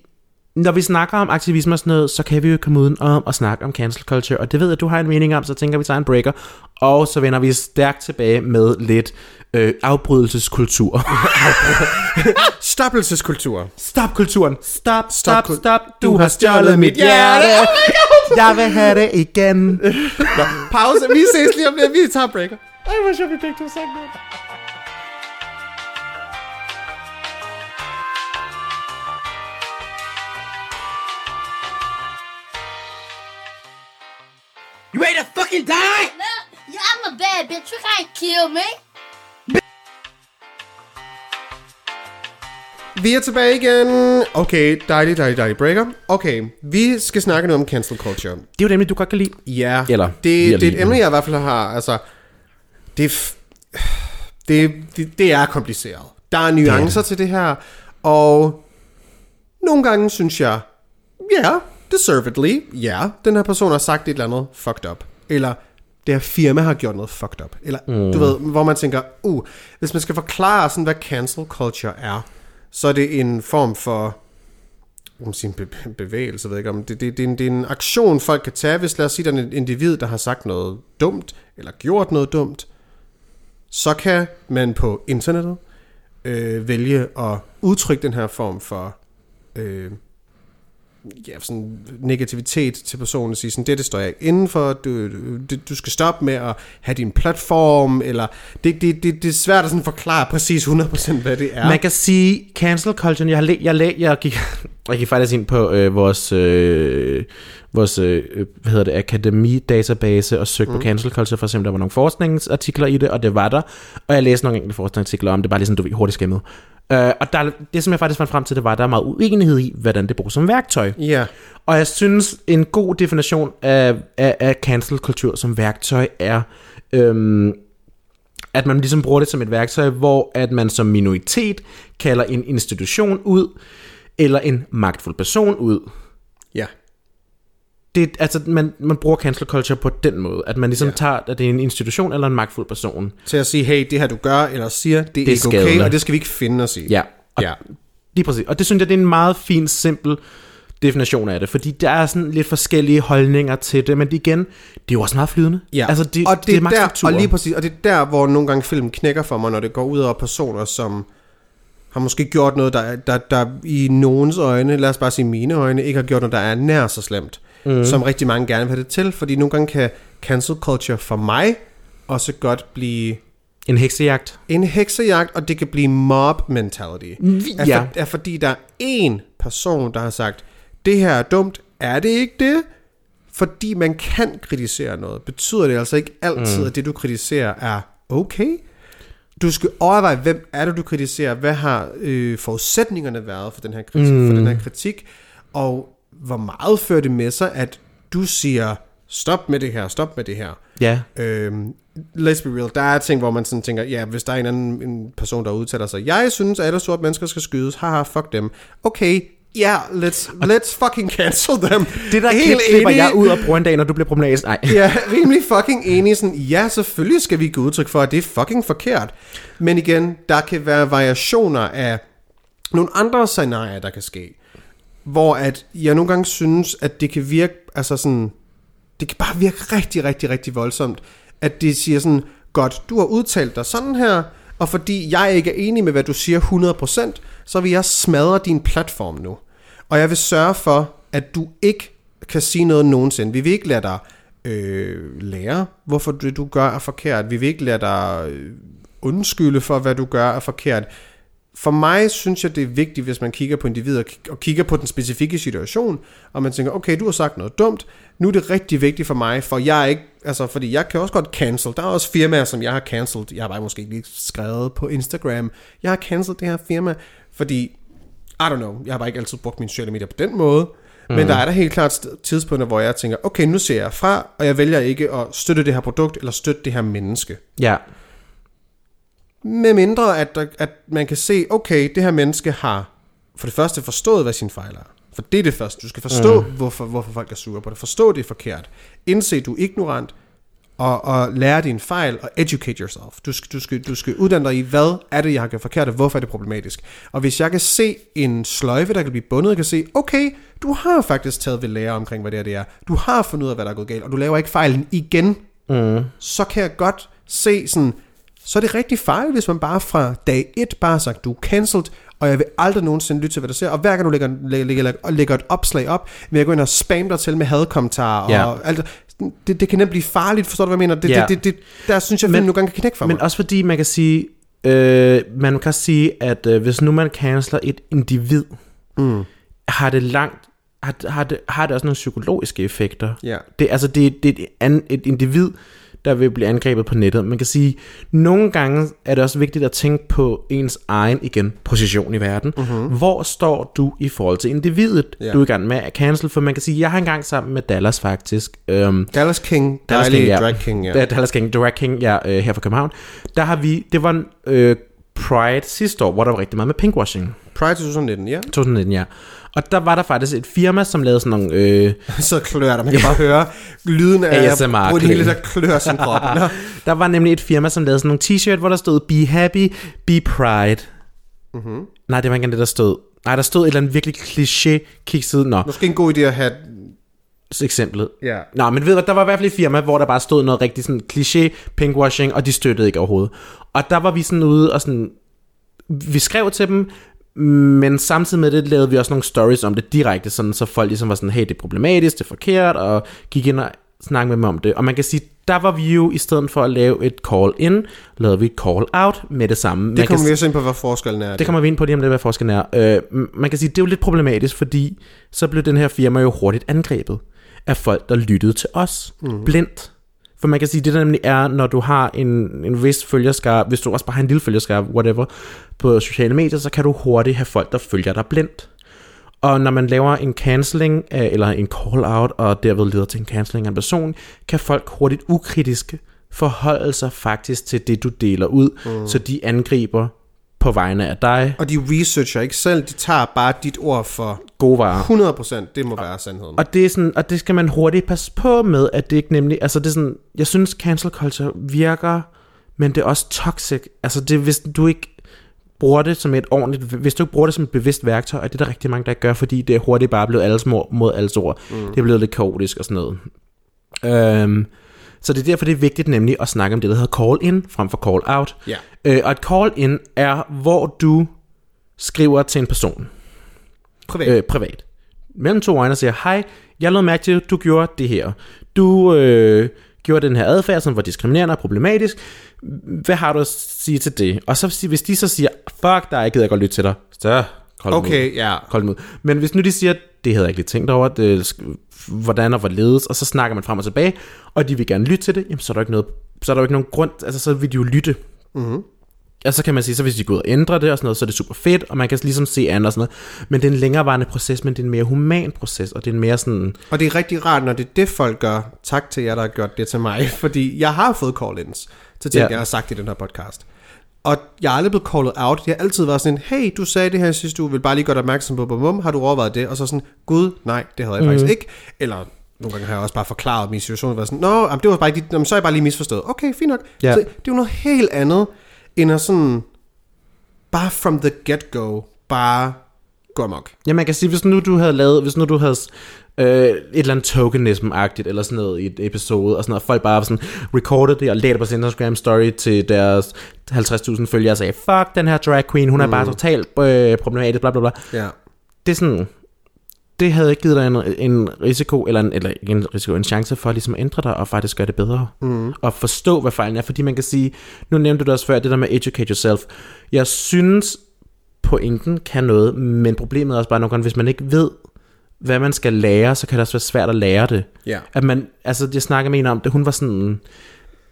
når vi snakker om aktivisme og sådan noget, så kan vi jo komme uden om at snakke om cancel culture, og det ved jeg, du har en mening om, så tænker vi tager en breaker, og så vender vi stærkt tilbage med lidt øh, afbrydelseskultur. Stoppelseskultur. Stop kulturen. Stop, stop, Stop stop. kul- Du har stjålet mit hjerte. Jeg vil have det igen. Nå, pause. Vi ses lige om lidt. Vi tager breaker. Ej, hvor sjovt, vi begge to sagde You ready to fucking die? No, yeah, I'm a bad bitch. You can't kill me. Vi er tilbage igen. Okay, dejlig, dejlig, dejlig breaker. Okay, vi skal snakke noget om cancel culture. Det er jo det emne, du godt kan lide. Ja, Eller, det, er det er et emne, jeg i hvert fald har, altså, det er, f- det, det, det er kompliceret. Der er nuancer til det her, og nogle gange synes jeg, ja, yeah, deservedly, ja, yeah, den her person har sagt et eller andet fucked up, eller det her firma har gjort noget fucked up, eller mm. du ved, hvor man tænker, uh, hvis man skal forklare sådan, hvad cancel culture er, så er det en form for om sin be- bevægelse, ved jeg ikke om det, det, det, er en, det er en aktion, folk kan tage, hvis lad os sige, der er en individ, der har sagt noget dumt, eller gjort noget dumt, så kan man på internettet øh, vælge at udtrykke den her form for øh, ja, sådan negativitet til personen og sige sådan, det, det står jeg ikke inden for, du, du, du skal stoppe med at have din platform, eller det, det, det, det er svært at sådan forklare præcis 100% hvad det er. Man kan sige, cancel culture, jeg læ- jeg, læ- jeg gik, jeg gik faktisk ind på øh, vores, øh, vores øh, hvad hedder det, akademi-database og søgte mm. på cancel culture, for om der var nogle forskningsartikler i det, og det var der. Og jeg læste nogle enkelte forskningsartikler om det, bare lige sådan, du ved, hurtigt skæmmet. Øh, og der, det, som jeg faktisk fandt frem til, det var, at der er meget uenighed i, hvordan det bruges som værktøj. Ja, Og jeg synes, en god definition af, af, af cancel kultur som værktøj er, øhm, at man ligesom bruger det som et værktøj, hvor at man som minoritet kalder en institution ud, eller en magtfuld person ud. ja. Det, altså, man, man bruger cancel culture på den måde, at man ligesom Ja. tager, at det er en institution eller en magtfuld person. til at sige, hey, det her du gør eller siger, det er, er ikke okay, skadende. og det skal vi ikke finde os i. Ja, og Ja. Lige præcis. Og det synes jeg, det er en meget fin, simpel definition af det, fordi der er sådan lidt forskellige holdninger til det, men igen, det er jo også meget flydende. Ja. Altså, det, og det, det er er der, og lige præcis, og det er der, hvor nogle gange film knækker for mig, når det går ud over personer, som har måske gjort noget, der, der, der i nogens øjne, lad os bare sige mine øjne, ikke har gjort noget, der er nær så slemt. Mm. som rigtig mange gerne vil have det til, fordi nogle gange kan cancel culture for mig også godt blive En heksejagt. en heksejagt, og det kan blive mob mentality. Er, ja. for, er fordi der er én person, der har sagt, det her er dumt, er det ikke det? Fordi man kan kritisere noget, betyder det altså ikke altid, mm. at det du kritiserer er okay? Du skal overveje, hvem er det, du kritiserer? Hvad har øh, forudsætningerne været for den, her kritik, mm. for den her kritik? Og hvor meget fører det med sig, at du siger, stop med det her, stop med det her? Ja. Øhm, let's be real, der er ting, hvor man sådan tænker, ja, hvis der er en anden en person, der udtaler sig, jeg synes, at alle sorte mennesker skal skydes, haha, fuck dem. Okay, ja, yeah, let's, let's fucking cancel them. Det der Helt klip klipper enig. jeg ud og bruger en dag, når du bliver problematisk. Nej. Ja, rimelig fucking enig. Sådan, ja, selvfølgelig skal vi give udtryk for, at det er fucking forkert. Men igen, der kan være variationer af nogle andre scenarier, der kan ske. Hvor at jeg nogle gange synes, at det kan virke, altså sådan, det kan bare virke rigtig, rigtig, rigtig voldsomt, at det siger sådan, godt, du har udtalt dig sådan her, og fordi jeg ikke er enig med, hvad du siger 100%, så vil jeg smadre din platform nu. Og jeg vil sørge for, at du ikke kan sige noget nogensinde. Vi vil ikke lade dig øh, lære, hvorfor det du gør er forkert. Vi vil ikke lade dig øh, undskylde for, hvad du gør er forkert. For mig synes jeg, det er vigtigt, hvis man kigger på individer og kigger på den specifikke situation, og man tænker, okay, du har sagt noget dumt, nu er det rigtig vigtigt for mig, for jeg er ikke, altså fordi jeg kan også godt cancel, der er også firmaer, som jeg har cancelled, jeg har bare måske ikke lige skrevet på Instagram, jeg har cancelled det her firma, fordi, I don't know, jeg har bare ikke altid brugt mine sociale medier på den måde, men Mm. der er der helt klart tidspunkter, hvor jeg tænker, okay, nu ser jeg fra, og jeg vælger ikke at støtte det her produkt, eller støtte det her menneske. Ja. Med mindre, at, der, at man kan se, okay, det her menneske har for det første forstået, hvad sin fejl er. For det er det første. Du skal forstå, mm. hvorfor, hvorfor folk er sure på det. Forstå, det er forkert. Indse, du er ignorant, og, og lære din fejl, og educate yourself. Du skal, du, skal, du skal uddanne dig i, hvad er det, jeg har gjort forkert, og hvorfor er det problematisk. Og hvis jeg kan se en sløjfe, der kan blive bundet, jeg kan se, okay, du har faktisk taget ved lære omkring, hvad det er, det er. Du har fundet ud af, hvad der er gået galt, og du laver ikke fejlen igen. Mm. Så kan jeg godt se sådan, så er det rigtig fejl, hvis man bare fra dag 1 bare har sagt, du er cancelled, og jeg vil aldrig nogensinde lytte til, hvad du siger. Og hver gang du lægger, lægger, lægger, lægger et opslag op, vil jeg gå ind og spamme dig til med hadkommentarer. Ja. Og alt, det, det kan nemt blive farligt, forstår du, hvad jeg mener? Det, Ja. det, det, det, der synes jeg, at nogle gange kan knække for mig. Men også fordi man kan sige, øh, man kan sige, at øh, hvis nu man canceler et individ, mm. har det langt, har, har, det, har det også nogle psykologiske effekter. Ja. Det, altså det, det er et, et individ, der vil blive angrebet på nettet. Man kan sige, nogle gange er det også vigtigt at tænke på ens egen, igen, position i verden. Mm-hmm. Hvor står du i forhold til individet, Ja. du er i gang med at cancel? For man kan sige, jeg har engang sammen med Dallas faktisk, øhm, Dallas King, Dallas King, ja. drag king. Ja. Dallas King, Drag King, ja, øh, her fra København. Der har vi, det var en øh, Pride sidste år, hvor der var rigtig meget med pinkwashing. Pride 2019, ja. 2019, ja. Og der var der faktisk et firma, som lavede sådan nogle... Øh, Så klør der, man kan bare høre lyden af ASMR hele, der klør sin krop. Der var nemlig et firma, som lavede sådan nogle t-shirt, hvor der stod Be Happy, Be Pride. Mm-hmm. Nej, det var ikke engang det, der stod. Nej, der stod et eller andet virkelig kliché kikset. Nå, Måske en god idé at have... eksemplet. Ja. Nå, men ved du, der var i hvert fald et firma, hvor der bare stod noget rigtig sådan kliché pinkwashing, og de støttede ikke overhovedet. Og der var vi sådan ude og sådan, vi skrev til dem, men samtidig med det lavede vi også nogle stories om det direkte, sådan, så folk ligesom var sådan, hey, det er problematisk, det er forkert, og gik ind og snakkede med dem om det. Og man kan sige, der var vi jo, i stedet for at lave et call-in, lavede vi et call-out med det samme. Man Det kan kommer vi også ind på, hvad forskellen er. det kommer vi ind på lige om det, hvad forskellen er. Øh, man kan sige, det er jo lidt problematisk, fordi så blev den her firma jo hurtigt angrebet af folk, der lyttede til os mm. blindt. For man kan sige, det der nemlig er, når du har en, en vis følgerskar, hvis du også bare har en lille følgerskar, whatever, på sociale medier, så kan du hurtigt have folk, der følger dig blindt. Og når man laver en canceling, af- eller en call-out, og derved leder til en canceling af en person, kan folk hurtigt ukritisk forholde sig faktisk til det, du deler ud, mm. så de angriber på vegne af dig. Og de researcher ikke selv, de tager bare dit ord for Gode varer. 100%, det må være sandheden. Og det, er sådan, og det skal man hurtigt passe på med, at det ikke nemlig, altså det er sådan, jeg synes cancel culture virker, men det er også toxic. Altså det, hvis du ikke bruger det som et ordentligt, hvis du ikke bruger det som et bevidst værktøj, og det er der rigtig mange, der gør, fordi det er hurtigt bare blevet alles mor mod alles ord. Mm. Det er blevet lidt kaotisk og sådan noget. Øhm, så det er derfor, det er vigtigt nemlig at snakke om det, der hedder call-in, frem for call-out. Ja. Øh, og et call-in er, hvor du skriver til en person, Privat. øh, privat. Mellem to øjne og siger, hej, jeg lavede mærke til, at du gjorde det her. Du øh, gjorde den her adfærd, som var diskriminerende og problematisk. Hvad har du at sige til det? Og så hvis de så siger, fuck dig, jeg gider godt lytte til dig, så kold ud. Okay, ja. Kold den ud. Men hvis nu de siger, det havde jeg ikke lige tænkt over, det, sk- hvordan og hvorledes, og så snakker man frem og tilbage, og de vil gerne lytte til det, jamen så er der ikke noget, så er der jo ikke nogen grund, altså så vil de jo lytte. Mhm. Og så kan man sige, så hvis de går ud og ændrer det og sådan noget, så er det super fedt, og man kan ligesom se andet og sådan noget. Men det er en længerevarende proces, men det er en mere human proces, og det er en mere sådan, Og det er rigtig rart, når det er det, folk gør. Tak til jer, der har gjort det til mig. Fordi jeg har fået call-ins til ting, ja. jeg har sagt i den her podcast. Og jeg er aldrig blevet callet out. Jeg har altid været sådan, hey, du sagde det her sidste uge, vil bare lige gøre dig opmærksom på, bum, bum, har du overvejet det? Og så sådan, gud, nej, det havde jeg faktisk ikke. Eller nogle gange har jeg også bare forklaret min situation, og været sådan, nå, det var bare ikke, dit- så er jeg bare lige misforstået. Okay, fint nok. Ja. Så det er jo noget helt andet, end at sådan, bare from the get-go, bare gå amok. Ja, man kan sige, hvis nu du havde lavet, hvis nu du havde øh, et eller andet tokenism-agtigt, eller sådan noget i et episode, og sådan noget, og folk bare sådan recordede det og lagde det på sin Instagram story til deres 50.000 følgere og sagde, fuck den her drag queen, hun er bare totalt øh, problematisk, bla bla bla. Ja. Det er sådan, det havde ikke givet dig en, en risiko, eller, en, eller ikke en risiko, en chance for ligesom at ændre dig, og faktisk gøre det bedre. Mm. Og forstå, hvad fejlen er, fordi man kan sige, nu nævnte du det også før, det der med educate yourself. Jeg synes, pointen kan noget, men problemet er også bare nogle gange, hvis man ikke ved, hvad man skal lære, så kan det også være svært at lære det. Ja. At man, altså jeg snakker med en om det, hun var sådan,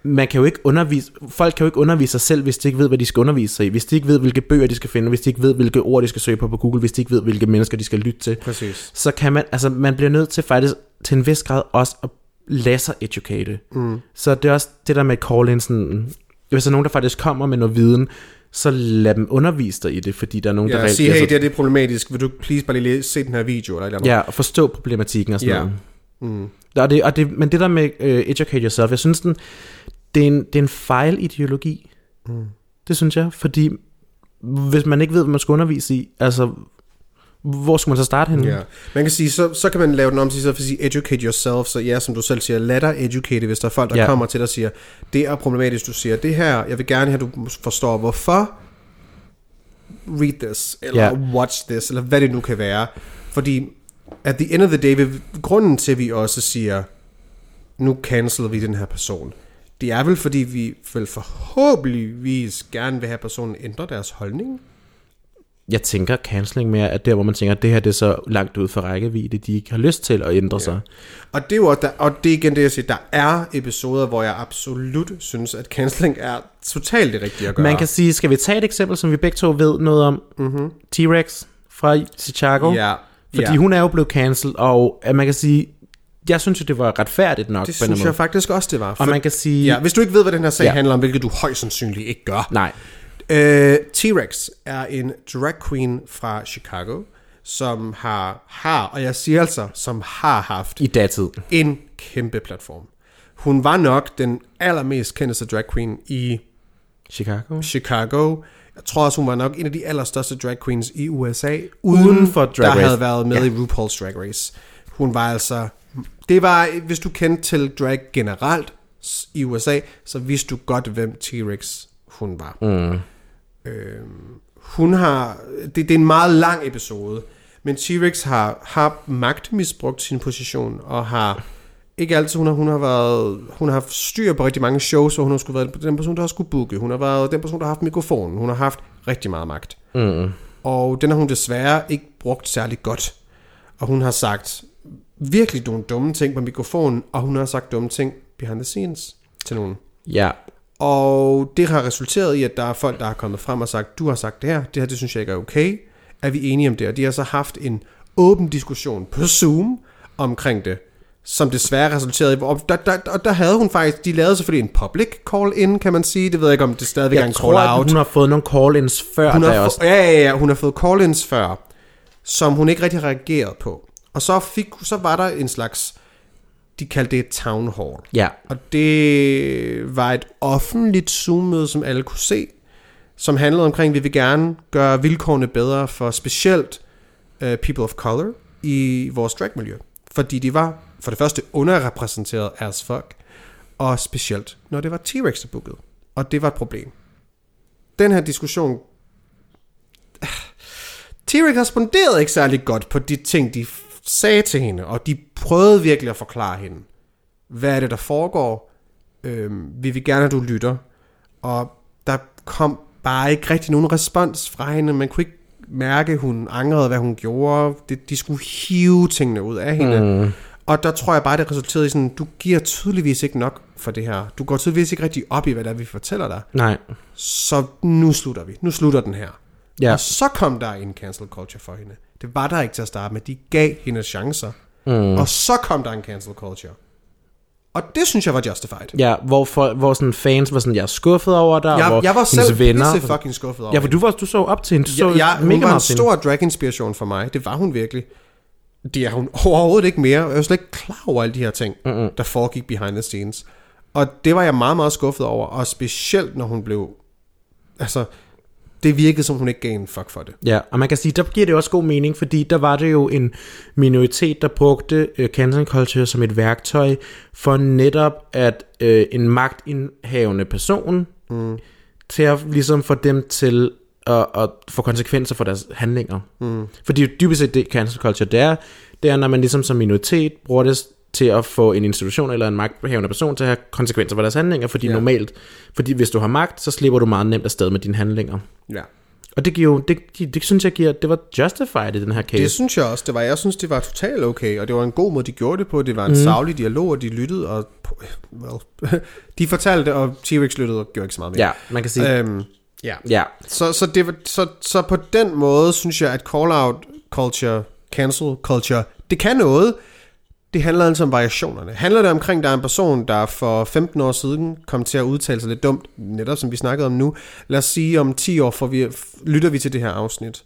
man kan jo ikke undervise, folk kan jo ikke undervise sig selv, hvis de ikke ved, hvad de skal undervise sig i, hvis de ikke ved, hvilke bøger de skal finde, hvis de ikke ved, hvilke ord de skal søge på på Google, hvis de ikke ved, hvilke mennesker de skal lytte til. Præcis. Så kan man, altså man bliver nødt til faktisk til en vis grad også at lade sig educate. Mm. Så det er også det der med call-in, sådan, hvis der er nogen, der faktisk kommer med noget viden, så lad dem undervise dig i det, fordi der er nogen, der Ja, sige, hey, det, her, det er problematisk. Vil du please bare lige se den her video? Eller eller andet? Ja, og forstå problematikken og sådan Ja. noget. Mm. Og det, og det, men det der med uh, educate yourself, jeg synes, den, det, er en, det er en fejlideologi. Mm. Det synes jeg, fordi hvis man ikke ved, hvad man skal undervise i, altså, hvor skulle man så starte henne? Ja. Man kan sige, så, så kan man lave den om til så for at sige educate yourself, så ja, som du selv siger, lad dig educate, hvis der er folk, der Ja. kommer til dig og siger, det er problematisk, du siger det her, jeg vil gerne have, at du forstår, hvorfor read this, eller Ja. watch this, eller hvad det nu kan være. Fordi at the end of the day, vil- grunden til, at vi også siger, nu canceler vi den her person, det er vel, fordi vi vel forhåbentligvis gerne vil have personen ændre deres holdning. Jeg tænker canceling mere, at der, hvor man tænker, at det her det er så langt ud for rækkevidde, de ikke har lyst til at ændre sig. Og det er jo også, der, og det er igen det, jeg siger, der er episoder, hvor jeg absolut synes, at canceling er totalt det rigtige at gøre. Man kan sige, skal vi tage et eksempel, som vi begge to ved noget om? Mm-hmm. T-Rex fra Chicago. Ja, Fordi ja. hun er jo blevet cancelled, og at man kan sige, jeg synes jo, det var retfærdigt nok. Det synes jeg faktisk også, det var. Og man kan sige- Ja, hvis du ikke ved, hvad den her sag Ja. ja. handler om, hvilket du højst sandsynligt ikke gør. Nej. Øh, T-Rex er en drag queen fra Chicago, som har, har, og jeg siger altså, som har haft I datid. en kæmpe platform. Hun var nok den allermest kendte drag queen i Chicago. Chicago. Jeg tror også, hun var nok en af de allerstørste drag queens i USA, uden, Uden for Drag der Race. havde været med ja. i RuPaul's Drag Race. Hun var altså... Det var, hvis du kendte til drag generelt i USA, så vidste du godt, hvem T-Rex hun var. Mm. Øhm, hun har... Det, det er en meget lang episode, men T-Rex har, har magtmisbrugt sin position, og har ikke altid, hun har, hun har været, hun har haft styr på rigtig mange shows, og hun har skulle været den person, der har skulle booke. Hun har været den person, der har haft mikrofonen. Hun har haft rigtig meget magt. Mm. Og den har hun desværre ikke brugt særlig godt. Og hun har sagt virkelig nogle dumme ting på mikrofonen, og hun har sagt dumme ting behind the scenes til nogen. Ja. Og det har resulteret i, at der er folk, der har kommet frem og sagt, du har sagt det her, det her, det synes jeg ikke er okay. Er vi enige om det? Og de har så haft en åben diskussion på Zoom omkring det, som desværre resulterede i, og der, der, og der havde hun faktisk, de lavede selvfølgelig en public call-in, kan man sige. Det ved jeg ikke, om det stadigvæk er Jeg en tror, at call-out. hun har fået nogle call-ins før. Hun der har, også. ja, ja, ja, hun har fået call-ins før, som hun ikke rigtig har reageret på. Og så, fik, så var der en slags, de kaldte det et town hall. Ja. Og det var et offentligt Zoom-møde, som alle kunne se, som handlede omkring, at vi vil gerne gøre vilkårene bedre for specielt uh, people of color i vores dragmiljø. Fordi de var for det første underrepræsenteret as fuck, og specielt når det var T-Rex, der bookede. Og det var et problem. Den her diskussion... T-Rex responderede ikke særlig godt på de ting, de sagde til hende, og de prøvede virkelig at forklare hende, hvad er det, der foregår, øhm, vi vil gerne, at du lytter, og der kom bare ikke rigtig nogen respons fra hende, man kunne ikke mærke, hun angrede, hvad hun gjorde, det, de skulle hive tingene ud af hende, mm. og der tror jeg bare, det resulterede i sådan, du giver tydeligvis ikke nok for det her, du går tydeligvis ikke rigtig op i, hvad det er, vi fortæller dig, Nej. så nu slutter vi, nu slutter den her. Ja. Og så kom der en cancel culture for hende. Det var der ikke til at starte med. De gav hende chancer. Mm. Og så kom der en cancel culture. Og det synes jeg var justified. Ja, hvor, for, hvor sådan fans var sådan, jeg er skuffet over dig, Jeg, hvor jeg var selv venner... pisse fucking skuffet over Ja, for du, var, du så op til hende, du så ja, ja, hun mega var en stor drag-inspiration for mig. Det var hun virkelig. Det er hun overhovedet ikke mere. Jeg var slet ikke klar over alle de her ting, Mm-mm. der foregik behind the scenes. Og det var jeg meget, meget skuffet over. Og specielt, når hun blev... Altså, det virkede som, hun ikke gav en fuck for det. Ja, og man kan sige, der giver det også god mening, fordi der var det jo en minoritet, der brugte øh, cancel culture som et værktøj for netop at øh, en magtindhavende person mm. til at ligesom få dem til at, at få konsekvenser for deres handlinger. Mm. Fordi dybest set det cancel culture, det er, det er, når man ligesom som minoritet bruger det til at få en institution eller en magthavende person til at have konsekvenser for deres handlinger, fordi Ja. normalt, fordi hvis du har magt, så slipper du meget nemt afsted med dine handlinger. Ja. Og det giver jo, det, det, det synes jeg giver, det var justified i den her case. Det synes jeg også, det var. Jeg synes, det var totalt okay, og det var en god måde, de gjorde det på. Det var en mm. savlig dialog, og de lyttede, og well, de fortalte, og T-Rex lyttede og gjorde ikke så meget mere. ja, man kan sige, Øhm, ja. ja, Så, så, det var, så, så på den måde, synes jeg, at call-out culture, cancel culture, det kan noget. Det handler altså om variationerne. Handler det omkring, der er en person, der for 15 år siden kom til at udtale sig lidt dumt, netop som vi snakkede om nu. Lad os sige, om 10 år får vi, lytter vi til det her afsnit,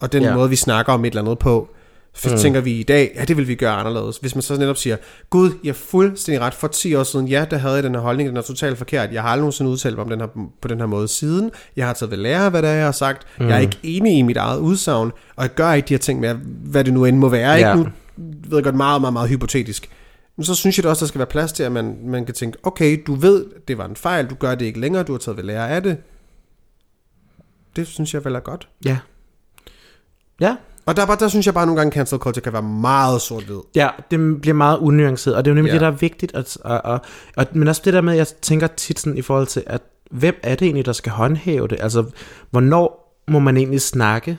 og den Ja. måde, vi snakker om et eller andet på, så mm. tænker vi i dag, ja, det vil vi gøre anderledes. Hvis man så netop siger, Gud, jeg er fuldstændig ret for 10 år siden, ja, der havde jeg den her holdning, den er totalt forkert. Jeg har aldrig nogensinde udtalt mig om den her, på den her måde siden. Jeg har taget ved lære, hvad det er, jeg har sagt. Mm. Jeg er ikke enig i mit eget udsagn, og jeg gør ikke de her ting med, hvad det nu end må være. Ja. Ikke? Nu ved godt meget, meget, meget hypotetisk. Men så synes jeg da også, der skal være plads til, at man, man kan tænke, okay, du ved, det var en fejl, du gør det ikke længere, du har taget ved lære af det. Det synes jeg vel er godt. ja. Ja, Og der, er bare, der synes jeg bare nogle gange, cancel culture kan være meget sort-hvid. ja, det bliver meget unuanceret, og det er jo nemlig Ja. det, der er vigtigt, at, og, og, og, men også det der med, at jeg tænker tit sådan i forhold til, at hvem er det egentlig, der skal håndhæve det? Altså, hvornår må man egentlig snakke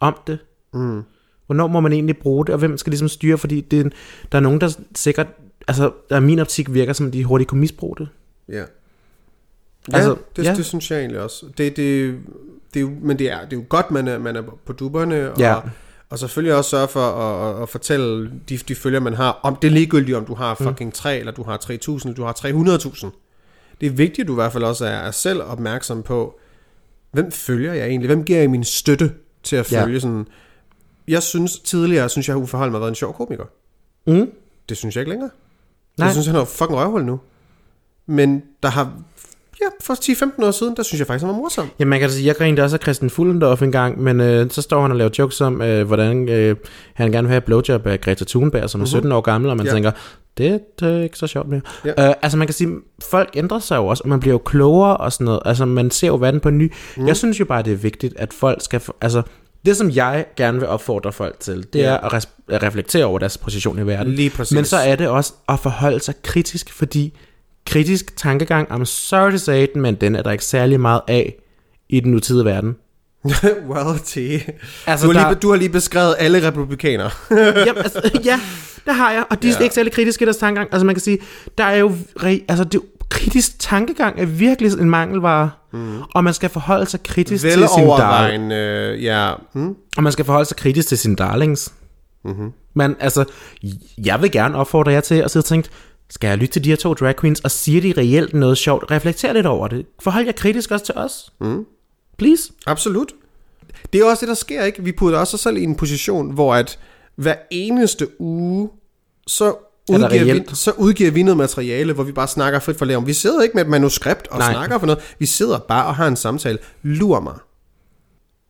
om det? Mm. Hvornår må man egentlig bruge det, og hvem skal ligesom styre? Fordi det, der er nogen, der sikkert, altså, der min optik virker som, de hurtigt kunne misbruge det. Ja. Ja, Altså, det, ja. ja. det synes jeg egentlig også. Det, det, det er jo, men det er, det er jo godt, man er, man er på dupperne, og, Ja. og selvfølgelig også sørge for at, at, at fortælle de, de følger, man har, om det er ligegyldigt, om du har fucking 3, eller du har 3.000, eller du har 300.000. Det er vigtigt, at du i hvert fald også er, er selv opmærksom på, hvem følger jeg egentlig? Hvem giver jeg min støtte til at Ja. følge sådan... Jeg synes tidligere, synes jeg, at Uffe Holm har været en sjov komiker. Mm. Det synes jeg ikke længere. Nej. Jeg synes, han er fucking røvhul nu. Men der har... Ja, for 10-15 år siden, der synes jeg faktisk, han var morsom. Ja, man kan sige, jeg grinede også af Christian Fuglendorf en gang, men øh, så står han og laver jokes om, øh, hvordan øh, han gerne vil have blowjob af Greta Thunberg, som er 17 år gammel, og man Ja. tænker, det, det er ikke så sjovt mere. Ja. Øh, altså man kan sige, folk ændrer sig jo også, og man bliver jo klogere og sådan noget. Altså man ser jo verden på ny. Mm. Jeg synes jo bare, det er vigtigt, at folk skal... Altså det, som jeg gerne vil opfordre folk til, det Ja. er at, res- at reflektere over deres position i verden. Lige præcis. Men så er det også at forholde sig kritisk, fordi kritisk tankegang, I'm sorry to say it, men den er der ikke særlig meget af i den nutidige verden. well, T. Altså, du, har der- lige, du har lige beskrevet alle republikanere. Jamen, altså, ja, det har jeg, og de er Ja. ikke særlig kritiske i deres tankegang. Altså man kan sige, der er jo, re- altså det er kritisk tankegang er virkelig en mangelvare, mm. og man skal forholde sig kritisk til sin darling. Øh, ja. Hmm? Og man skal forholde sig kritisk til sin darlings. Mm-hmm. Men altså, jeg vil gerne opfordre jer til at sidde og tænke, skal jeg lytte til de her to drag queens, og siger de reelt noget sjovt? Reflekter lidt over det. Forhold jer kritisk også til os. Mm. Please. Absolut. Det er også det, der sker, ikke? Vi putter også os selv i en position, hvor at hver eneste uge, så udgiver, vi, så udgiver vi noget materiale, hvor vi bare snakker frit for lærum. Vi sidder ikke med et manuskript og Nej. Snakker for noget. Vi sidder bare og har en samtale. Lur mig.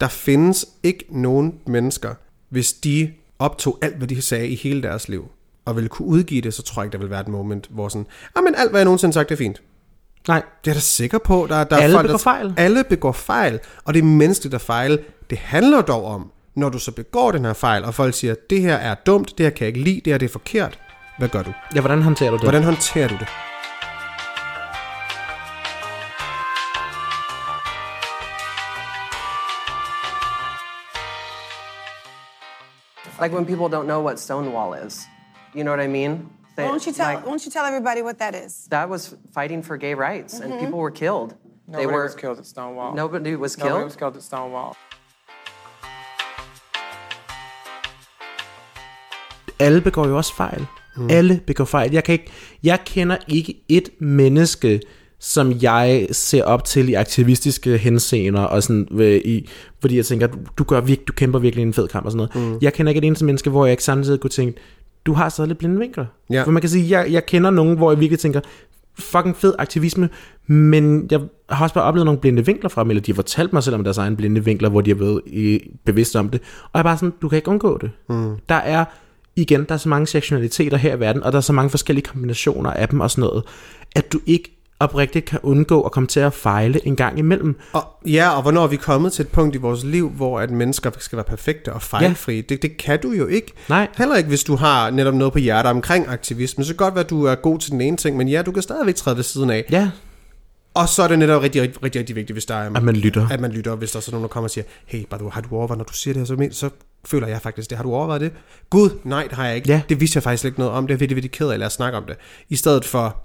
Der findes ikke nogen mennesker, hvis de optog alt, hvad de sagde i hele deres liv, og ville kunne udgive det, så tror jeg ikke, der vil være et moment, hvor sådan, ah, men alt, hvad jeg nogensinde sagt, det er fint. Nej, Det er da sikker på. Der, der Alle er folk, begår der, fejl. Alle begår fejl, og det er menneskeligt at fejle. Det handler dog om, når du så begår den her fejl, og folk siger, det her er dumt, det her kan jeg ikke lide, det her det er forkert, hvad gør du? Ja, hvordan håndterer du det? Hvordan håndterer du det? Like when people don't know what Stonewall is. You know what I mean? They- Why don't you tell? like, why don't you tell everybody what that is? that was fighting for gay rights, and people were killed. Nobody they were was killed at Stonewall. Nobody was Nobody killed. was killed at Stonewall. alle begår jo også fejl. Mm. Alle begår fejl. Jeg, kan ikke, jeg kender ikke et menneske, som jeg ser op til i aktivistiske henseender, og sådan, øh, i, fordi jeg tænker, du, du, gør virke, du kæmper virkelig en fed kamp og sådan noget. Mm. Jeg kender ikke et eneste menneske, hvor jeg ikke samtidig kunne tænke, du har stadig lidt blinde vinkler. Ja. For man kan sige, jeg, jeg kender nogen, hvor jeg virkelig tænker, fucking fed aktivisme, men jeg har også bare oplevet nogle blinde vinkler fra dem, eller de har fortalt mig selv om deres egen blinde vinkler, hvor de har været bevidste om det. Og jeg er bare sådan, du kan ikke undgå det. Mm. Der er, igen, der er så mange sektionaliteter her i verden, og der er så mange forskellige kombinationer af dem og sådan noget, at du ikke oprigtigt kan undgå at komme til at fejle en gang imellem. Og, ja, og hvornår er vi kommet til et punkt i vores liv, hvor at mennesker skal være perfekte og fejlfrie? Ja. Det, det kan du jo ikke. Nej. Heller ikke, hvis du har netop noget på hjertet omkring aktivisme. Så kan godt være, at du er god til den ene ting, men ja, du kan stadigvæk træde ved siden af. Ja, Og så er det netop rigtig, rigtig, rigtig, rigtig vigtigt, hvis der er... at man lytter. At man lytter, hvis der er sådan nogen, der kommer og siger, hey, bare du, har du overvejet, når du siger det her, så, så føler jeg faktisk det. Har du overvejet det? Gud, nej, det har jeg ikke. Ja. Det vidste jeg faktisk ikke noget om. Det er virkelig, virkelig ked af, lad os snakke om det. I stedet for,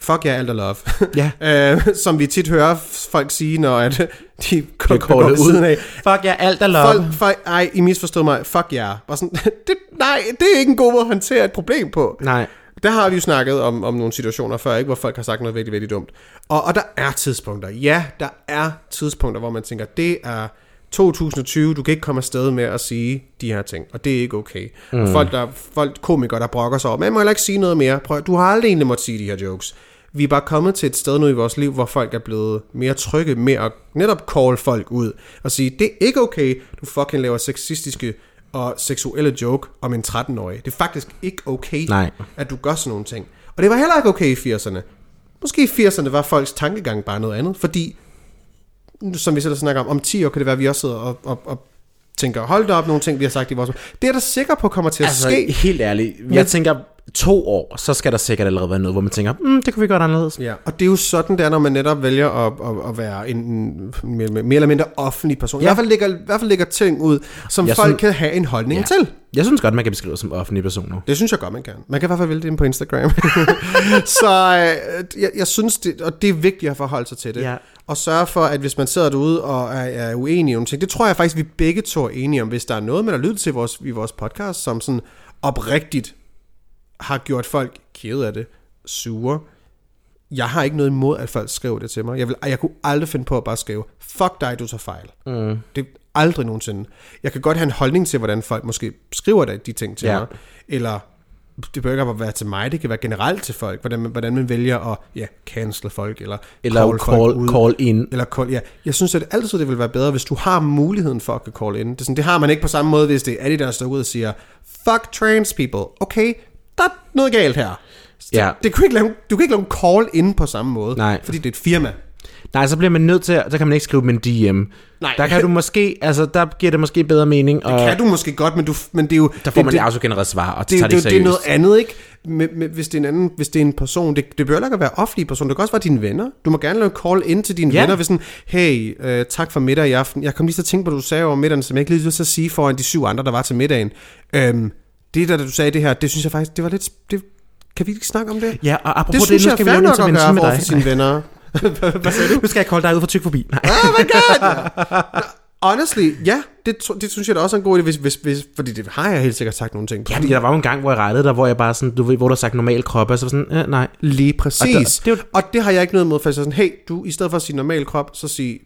fuck jer, alt er love. Ja. øh, som vi tit hører folk sige, når at de går, Det ud. af. Fuck ja, alt er love. Folk, folk, ej, I misforstod mig. Fuck jer. Bare sådan, det, nej, det er ikke en god måde at håndtere et problem på. Nej. Der har vi jo snakket om, om nogle situationer før, ikke, hvor folk har sagt noget virkelig, virkelig dumt. Og, og der er tidspunkter. Ja, der er tidspunkter, hvor man tænker, det er 2020, du kan ikke komme afsted med at sige de her ting, og det er ikke okay. Mm. Og folk, der, folk komikere, der brokker sig over, man må heller ikke sige noget mere. Prøv, du har aldrig egentlig måtte sige de her jokes. Vi er bare kommet til et sted nu i vores liv, hvor folk er blevet mere trygge med at netop call folk ud og sige, det er ikke okay, du fucking laver sexistiske og seksuelle joke om en 13-årig. Det er faktisk ikke okay, Nej. at du gør sådan nogle ting. Og det var heller ikke okay i 80'erne. Måske i 80'erne var folks tankegang bare noget andet, fordi, som vi selv snakker om, om 10 år kan det være, at vi også sidder og, og, og tænker, hold da op nogle ting, vi har sagt i vores... Det er der sikker på kommer til at Altså, ske. helt ærligt. Jeg tænker, to år, så skal der sikkert allerede være noget, hvor man tænker, mm, det kunne vi gøre anderledes. Ja, og det er jo sådan, det er, når man netop vælger at, at, at være en, en mere, eller mindre offentlig person. Ja. I, hvert fald lægger, I hvert fald lægger ting ud, som Jeg folk synes- kan have en holdning Ja. til. Jeg synes godt, man kan beskrive som offentlig person nu. Det synes jeg godt, man kan. Man kan i hvert fald vælge det på Instagram. så øh, jeg, jeg synes, det, og det er vigtigt at forholde sig til det. Ja. Og sørge for, at hvis man sidder derude og er, er uenig om ting, det tror jeg faktisk, vi begge to er enige om. Hvis der er noget, man har lyttet til vores, i vores podcast, som sådan oprigtigt har gjort folk kede af det, sure. Jeg har ikke noget imod, at folk skriver det til mig. Jeg, vil, jeg kunne aldrig finde på at bare skrive, fuck dig, du tager fejl. Mm. Det er aldrig nogensinde. Jeg kan godt have en holdning til, hvordan folk måske skriver de, de ting til Ja. mig. Eller det bør ikke bare være til mig, det kan være generelt til folk, hvordan man, hvordan man vælger at ja, cancel folk, eller, Eller call, folk call, ud. call in. Eller call, ja. Jeg synes, at altid det vil være bedre, hvis du har muligheden for at call in. Det, sådan, det har man ikke på samme måde, hvis det er Adidas, der står ud og siger, fuck trans people. Okay, der er noget galt her. Så Ja. Det kan ikke lave, du kan ikke lave en call in på samme måde, Nej. fordi det er et firma. Nej, så bliver man nødt til, at- så kan man ikke skrive med en DM. Nej. Der kan du måske, altså der giver det måske bedre mening. Og Kan du måske godt, men, du, men det er jo... der får det, man det, det autogenereret svar, og det, tager det, det, det, det er noget andet, ikke? Med, med, hvis, det er en anden, hvis det er en person, det, det bør heller ikke være offentlige person, det kan også være dine venner. Du må gerne lave en call ind til dine Ja. venner, hvis sådan, hey, øh, tak for middag i aften. Jeg kom lige til at tænke på, hvad du sagde over middagen, som jeg ikke lige lyst til at sige foran de syv andre, der var til middagen. Øhm, det der, du sagde det her, det synes jeg faktisk, det var lidt... Det, kan vi ikke snakke om det? Ja, og apropos det det, synes nu jeg skal er vi lave en intervention med dig. for sine venner. Hvad sagde du? Nu skal jeg kolde dig ud for tyk forbi. Nej. Oh my god! Honestly, ja, det, det synes jeg da også er en god idé, hvis, hvis, hvis, fordi det har jeg helt sikkert sagt nogle ting. Ja, fordi der var jo en gang, hvor jeg rettede dig, hvor jeg bare sådan, du ved, hvor har sagt normal krop, og så var sådan, øh, nej. Lige præcis. Og der- det, det jo- og det har jeg ikke noget imod, for jeg er sådan, hey, du, i stedet for at sige normal krop, så sig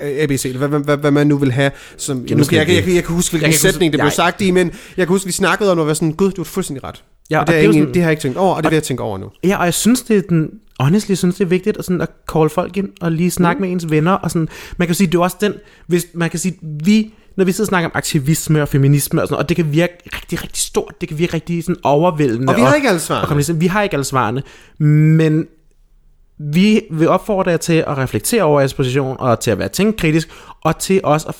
ABC, eller hvad, hvad, hvad, man nu vil have. Som, nu, jeg, jeg, jeg, jeg kan huske, hvilken Jeg sætning det blev sagt i, men jeg kan huske, vi snakkede om, at være sådan, gud, du har fuldstændig ret. Ja, og og det, det er er jo egentlig, sådan- det har jeg ikke tænkt over, og det vil jeg tænke over nu. Ja, og jeg synes, det er den, honestly, synes, det er vigtigt at, sådan, at call folk ind og lige snakke mm. med ens venner. Og sådan, man kan sige, det er også den, hvis man kan sige, vi, når vi sidder og snakker om aktivisme og feminisme og sådan og det kan virke rigtig, rigtig stort, det kan virke rigtig sådan overvældende. Og vi har ikke alle svarene. og. Vi har ikke alle svarene, men vi vil opfordre jer til at reflektere over jeres position, og til at være tænkekritisk, og til også at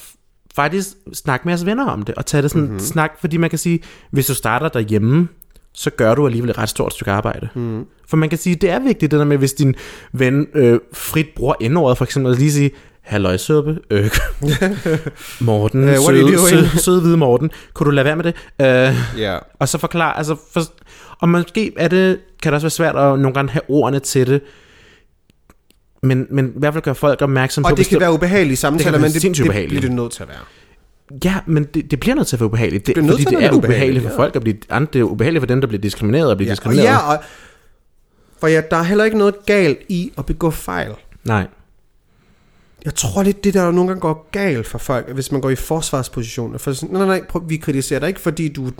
faktisk snakke med jeres venner om det, og tage det sådan Mhm. mm-hmm. snak, fordi man kan sige, hvis du starter derhjemme, så gør du alligevel et ret stort stykke arbejde. Mm. For man kan sige, det er vigtigt det der med, hvis din ven øh, frit bruger endordet, for eksempel at lige sige, halløjsuppe, øh, Morten, Uh, søde, søde, søde hvide Morten, kunne du lade være med det? Uh, Ja. og så forklare, altså, for, og måske er det, kan det også være svært at nogle gange have ordene til det, men, men i hvert fald gøre folk opmærksom på, Og det kan være ubehagelige samtaler, men det, det bliver det nødt til at være. Ja, men det, det bliver nødt til at være ubehageligt. Det, bliver nødt fordi til at det er ubehageligt for ubehageligt, folk at blive... Det er ubehageligt for dem, der bliver diskrimineret og bliver Ja, og diskrimineret. ja, og, for ja, der er heller ikke noget galt i at begå fejl. Nej. Jeg tror lidt, det der nogle gange går galt for folk, hvis man går i forsvarsposition. For sådan, nej, nej, nej, prøv, vi kritiserer dig ikke, fordi du...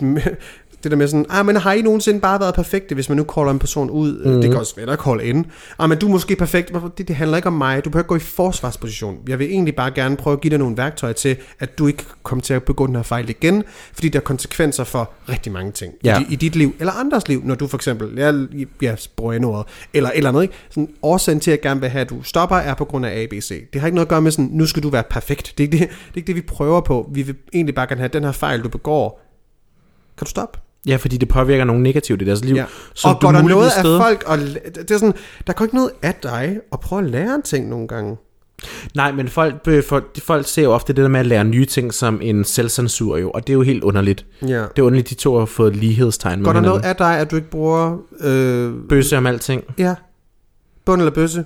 Det der med sådan, ah, men har I nogensinde bare været perfekte, hvis man nu caller en person ud? Mm. Det kan også være, der call ind. Ah, men du er måske perfekt. Det, det handler ikke om mig. Du behøver ikke gå i forsvarsposition. Jeg vil egentlig bare gerne prøve at give dig nogle værktøjer til, at du ikke kommer til at begå den her fejl igen, fordi der er konsekvenser for rigtig mange ting Ja. i, i dit liv, eller andres liv, når du for eksempel, jeg, jeg bruger ordet eller eller andet, ikke? Sådan, årsagen til, at jeg gerne vil have, at du stopper, er på grund af ABC. Det har ikke noget at gøre med sådan, nu skal du være perfekt. Det er ikke det, det, er ikke det vi prøver på. Vi vil egentlig bare gerne have, den her fejl, du begår, kan du stoppe? Ja, fordi det påvirker nogen negativt i deres liv. Ja. som og du går der noget af steder- folk, og det er sådan, der går ikke noget af dig, at prøve at lære en ting nogle gange. Nej, men folk, øh, folk, folk ser jo ofte det der med at lære nye ting som en selvcensur jo, og det er jo helt underligt. Ja. Det er underligt, de to har fået lighedstegn med Går der hinanden. noget af dig, at du ikke bruger, øh, Bøsse om alting. ja, bund eller bøsse?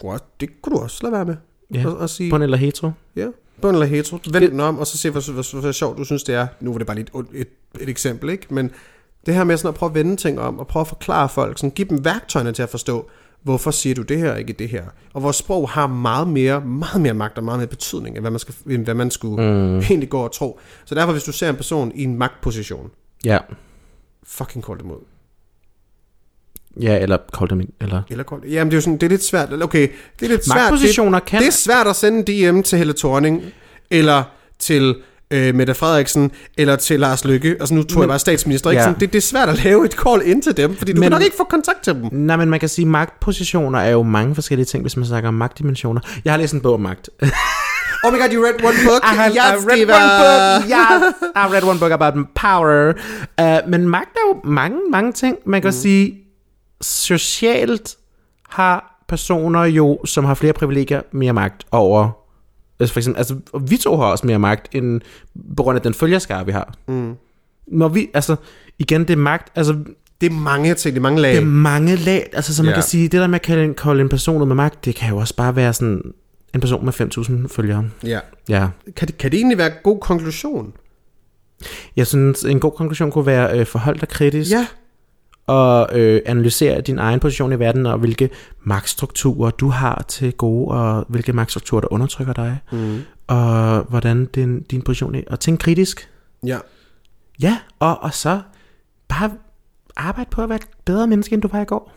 Kunne også, det kunne du også lade være med. Ja. Og, og sige, Bund eller hetero. Ja, bund eller hetero. Vend den om, og så se, hvor, hvor, hvor sjovt du synes, det er. Nu var det bare lige et, et, et eksempel, ikke? Men det her med sådan at prøve at vende ting om, og prøve at forklare folk, sådan, give dem værktøjerne til at forstå, hvorfor siger du det her, ikke det her. Og vores sprog har meget mere, meget mere magt og meget mere betydning, end hvad man, skal, end hvad man skulle mm. egentlig gå og tro. Så derfor, hvis du ser en person i en magtposition, Ja. fucking dem ud. Ja, eller kald dem ind, eller... Eller call Jamen, det er jo sådan, det er lidt svært. Okay, det er lidt svært. Magtpositioner det, kan- Det er svært at sende en DM til Helle Thorning, eller til øh, Mette Frederiksen, eller til Lars Lykke. Altså nu tror jeg bare statsminister. Ikke? Ja. Sådan, det, det er svært at lave et call ind til dem, fordi du Men- kan nok ikke få kontakt til dem. Nej, men man kan sige, magtpositioner er jo mange forskellige ting, hvis man snakker om magtdimensioner. Jeg har læst en bog om magt. Oh my god, you read one book? I have yes, I read Diva. one book. Yes, I read one book about power. Uh, men magt er jo mange, mange ting. Man kan mm. sige, socialt har personer jo, som har flere privilegier, mere magt over... Altså for eksempel, altså, vi to har også mere magt, end på grund af den følgerskare, vi har. Mm. Når vi, altså, igen, det er magt, altså, Det er mange ting, det er mange lag. det er mange lag, altså, så man Ja. kan sige, det der med at kalde en, kalde en person ud med magt, det kan jo også bare være sådan, en person med 5.000 følgere. Ja. Ja. Kan, det, kan det egentlig være en god konklusion? Jeg synes, en god konklusion kunne være, øh, forhold dig kritisk, Ja. Og øh, analysere din egen position i verden, og hvilke magtstrukturer du har til gode, og hvilke magtstrukturer, der undertrykker dig, mm. og hvordan din, din position er, og tænk kritisk. Ja. Ja, og, og så bare arbejde på at være et bedre menneske, end du var i går.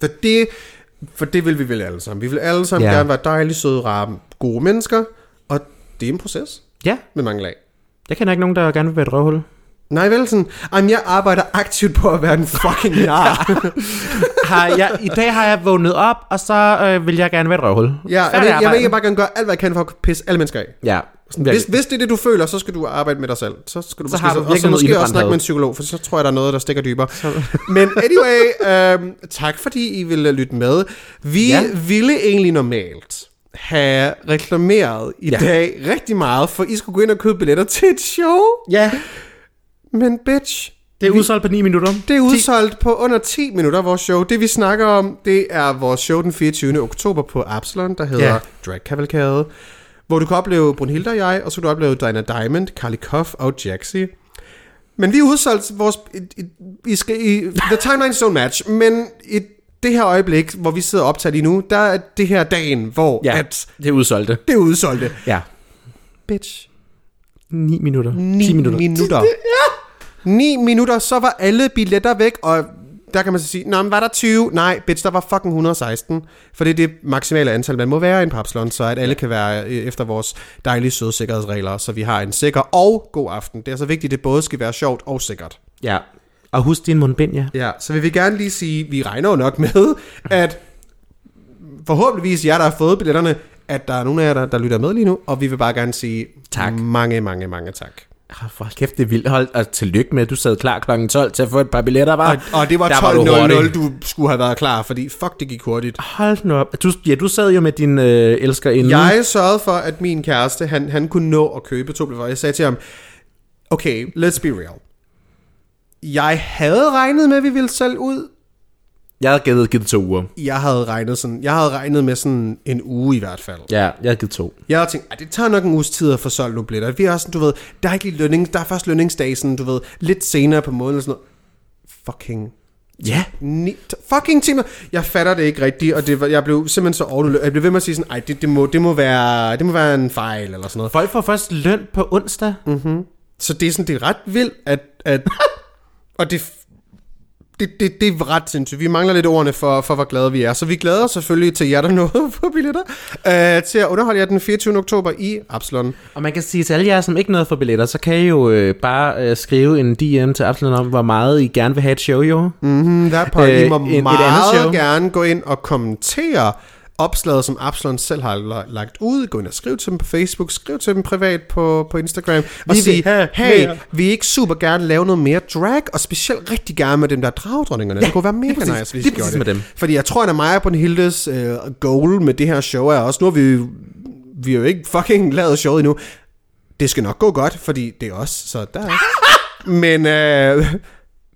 For det, for det vil vi vel alle sammen. Vi vil alle sammen Ja. gerne være dejlige, søde, rare, gode mennesker, og det er en proces Ja, med mange lag. jeg kender ikke nogen, der gerne vil være et røvhul. Nej, vel sådan, jamen, jeg arbejder aktivt på at være en fucking nar. Har jeg, I dag har jeg vågnet op, og så øh, vil jeg gerne være et røvhul. ja, jeg, vil, jeg vil ikke bare gerne gøre alt, hvad jeg kan for at pisse alle mennesker af. Ja, Hvis, hvis det er det, du føler, så skal du arbejde med dig selv. Så skal du Så måske, har du og så måske også snakke med en psykolog, for så tror jeg, der er noget, der stikker dybere. Men anyway, øhm, tak fordi I ville lytte med. Vi Ja. ville egentlig normalt have reklameret i ja. dag rigtig meget, for I skulle gå ind og købe billetter til et show. ja, Men bitch, det er udsolgt på 9 minutter. det er udsolgt på under 10 minutter, vores show. Det vi snakker om, det er vores show den 24. oktober på Absalon, der hedder Ja. yeah. Drag Cavalcade, hvor du kan opleve Brunhilde og jeg, og så kan du opleve Dinah Diamond, Carly Koff og Jaxi. Men vi er udsolgt vores... I, i, I skal, i, the timelines don't match, men i det her øjeblik, hvor vi sidder og optager lige nu, der er det her dagen, hvor Ja, ja. at det er udsolgte. det er udsolgte. Ja. Bitch. 9 minutter. 9 10 minutter. minutter. 9 minutter, så var alle billetter væk, og der kan man så sige, men var der 20? Nej, bitch, der var fucking 116. For det er det maksimale antal, man må være i en papslon, så at alle kan være øh, efter vores dejlige søde sikkerhedsregler, så vi har en sikker og god aften. Det er så vigtigt, at det både skal være sjovt og sikkert. Ja. Og husk din mundbind, ja. Ja, så vil vi gerne lige sige, vi regner jo nok med, at forhåbentligvis jer, der har fået billetterne, at der er nogle af jer, der, der lytter med lige nu, og vi vil bare gerne sige Tak. mange, mange, mange tak. Ah, For kæft, det er vildt. Hold, og tillykke med, at du sad klar kl. 12 til at få et par billetter, var. Og, og det var Der var du 12.00, hurtig. du skulle have været klar, fordi fuck, det gik hurtigt. Hold nu op. Du, ja, du sad jo med din øh, elsker inde. Jeg sørgede for, at min kæreste, han, han kunne nå at købe to billetter. Jeg sagde til ham, okay, let's be real. Jeg havde regnet med, at vi ville sælge ud. Jeg havde givet, givet to uger. Jeg havde regnet sådan, jeg havde regnet med sådan en uge i hvert fald. Ja, jeg havde givet to. Jeg havde tænkt, at det tager nok en uges tid at få solgt nogle billetter. Vi er også sådan, du ved, der er ikke lige lønning, der er først lønningsdag, sådan, du ved, lidt senere på måneden og sådan noget. Fucking Ja. Ni, fucking timer. Jeg fatter det ikke rigtigt, og det var, jeg blev simpelthen så overløb. Jeg blev ved med at sige sådan, ej, det, det, må, det, må være, det må være en fejl, eller sådan noget. Folk får først løn på onsdag. Mm. Så det er sådan, det er ret vildt, at, at og det, det, det, det er ret sindssygt. Vi mangler lidt ordene for, for, hvor glade vi er. Så vi glæder os selvfølgelig til jer, der nåede på billetter, øh, til at underholde jer den 24. oktober i Absalon. Og man kan sige til alle jer, som ikke nåede for billetter, så kan I jo øh, bare øh, skrive en DM til Absalon om, hvor meget I gerne vil have et show, jo. Mm, der på, I Øh, må en- et andet meget show. gerne gå ind og kommentere opslaget, som Absalon selv har la- lagt ud. Gå ind og skriv til dem på Facebook, skriv til dem privat på, på Instagram, og vil sige, have hey, mere." vi ikke super gerne lave noget mere drag, og specielt rigtig gerne med dem der dragdronningerne. Ja, det kunne være mega præcis. nice, hvis I gjorde det. med dem. Fordi jeg tror, at mig og Brunhildes øh, goal med det her show er også, nu har vi, vi har jo ikke fucking lavet showet endnu. Det skal nok gå godt, fordi det er os, så der er Men øh,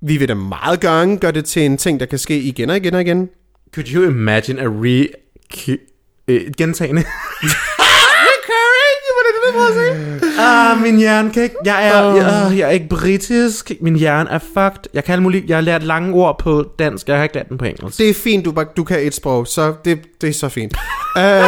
vi vil da meget gerne gøre det til en ting, der kan ske igen og igen og igen. Could you imagine a re... Øh, gentagende? Ah, min hjerne kan ikke... Jeg er, jeg, jeg er ikke britisk. Min hjerne er fucked. Jeg kan alle mulige... Jeg har lært lange ord på dansk. Jeg har ikke lært den på engelsk. Det er fint, du, bare- du kan et sprog, så det, det er så fint.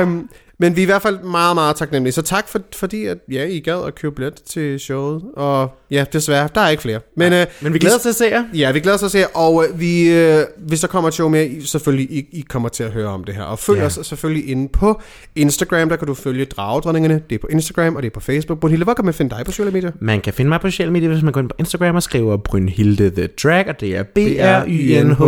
um, men vi er i hvert fald meget, meget taknemmelige. Så tak for, fordi, at ja, I gad at købe billet til showet. Og ja, desværre, der er ikke flere. Men, uh, Men vi glæder os til at se jer. Ja, vi glæder os til at se jer, og uh, vi, uh, hvis der kommer et show mere, I, selvfølgelig, I, I kommer til at høre om det her. Og følg Ja. ja. os selvfølgelig inde på Instagram, der kan du følge Dragedronningerne. Det er på Instagram, og det er på Facebook. Brunhilde, hvor kan man finde dig på sociale medier? Man kan finde mig på sociale medier, hvis man går ind på Instagram og skriver Brynhilde The Drag, og det er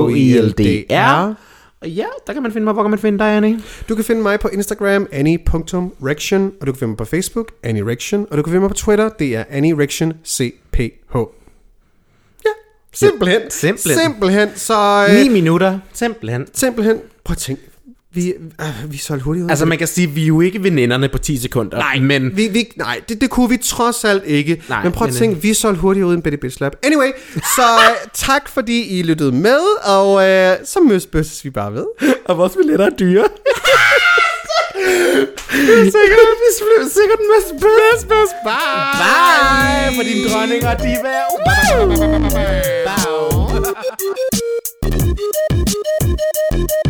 B-R-Y-N-H-I-L-D-R. Og ja, der kan man finde mig. Hvor kan man finde dig, Annie? Du kan finde mig på Instagram, annie.rection, og du kan finde mig på Facebook, annierection, og du kan finde mig på Twitter, det er annierection CPH. Ja, simpelthen. Simpelthen. Simpelthen, så... Øh, 9 minutter. Simpelthen. simpelthen, prøv at tænke, vi, øh, vi er solgt hurtigt ud. Altså, man kan sige, vi er jo ikke veninderne på 10 sekunder. Nej, men... vi, vi, nej det, det kunne vi trods alt ikke. Nej, men prøv at tænke, vi solgte hurtigt uden Betty Bitch Lab. Anyway, så øh, tak fordi I lyttede med, og øh, så mødes bøsses vi bare ved. Og vores billetter er dyre. sikkert, blev sikkert den mest best, best. Bye. Bye. For dine dronninger, de er Bow.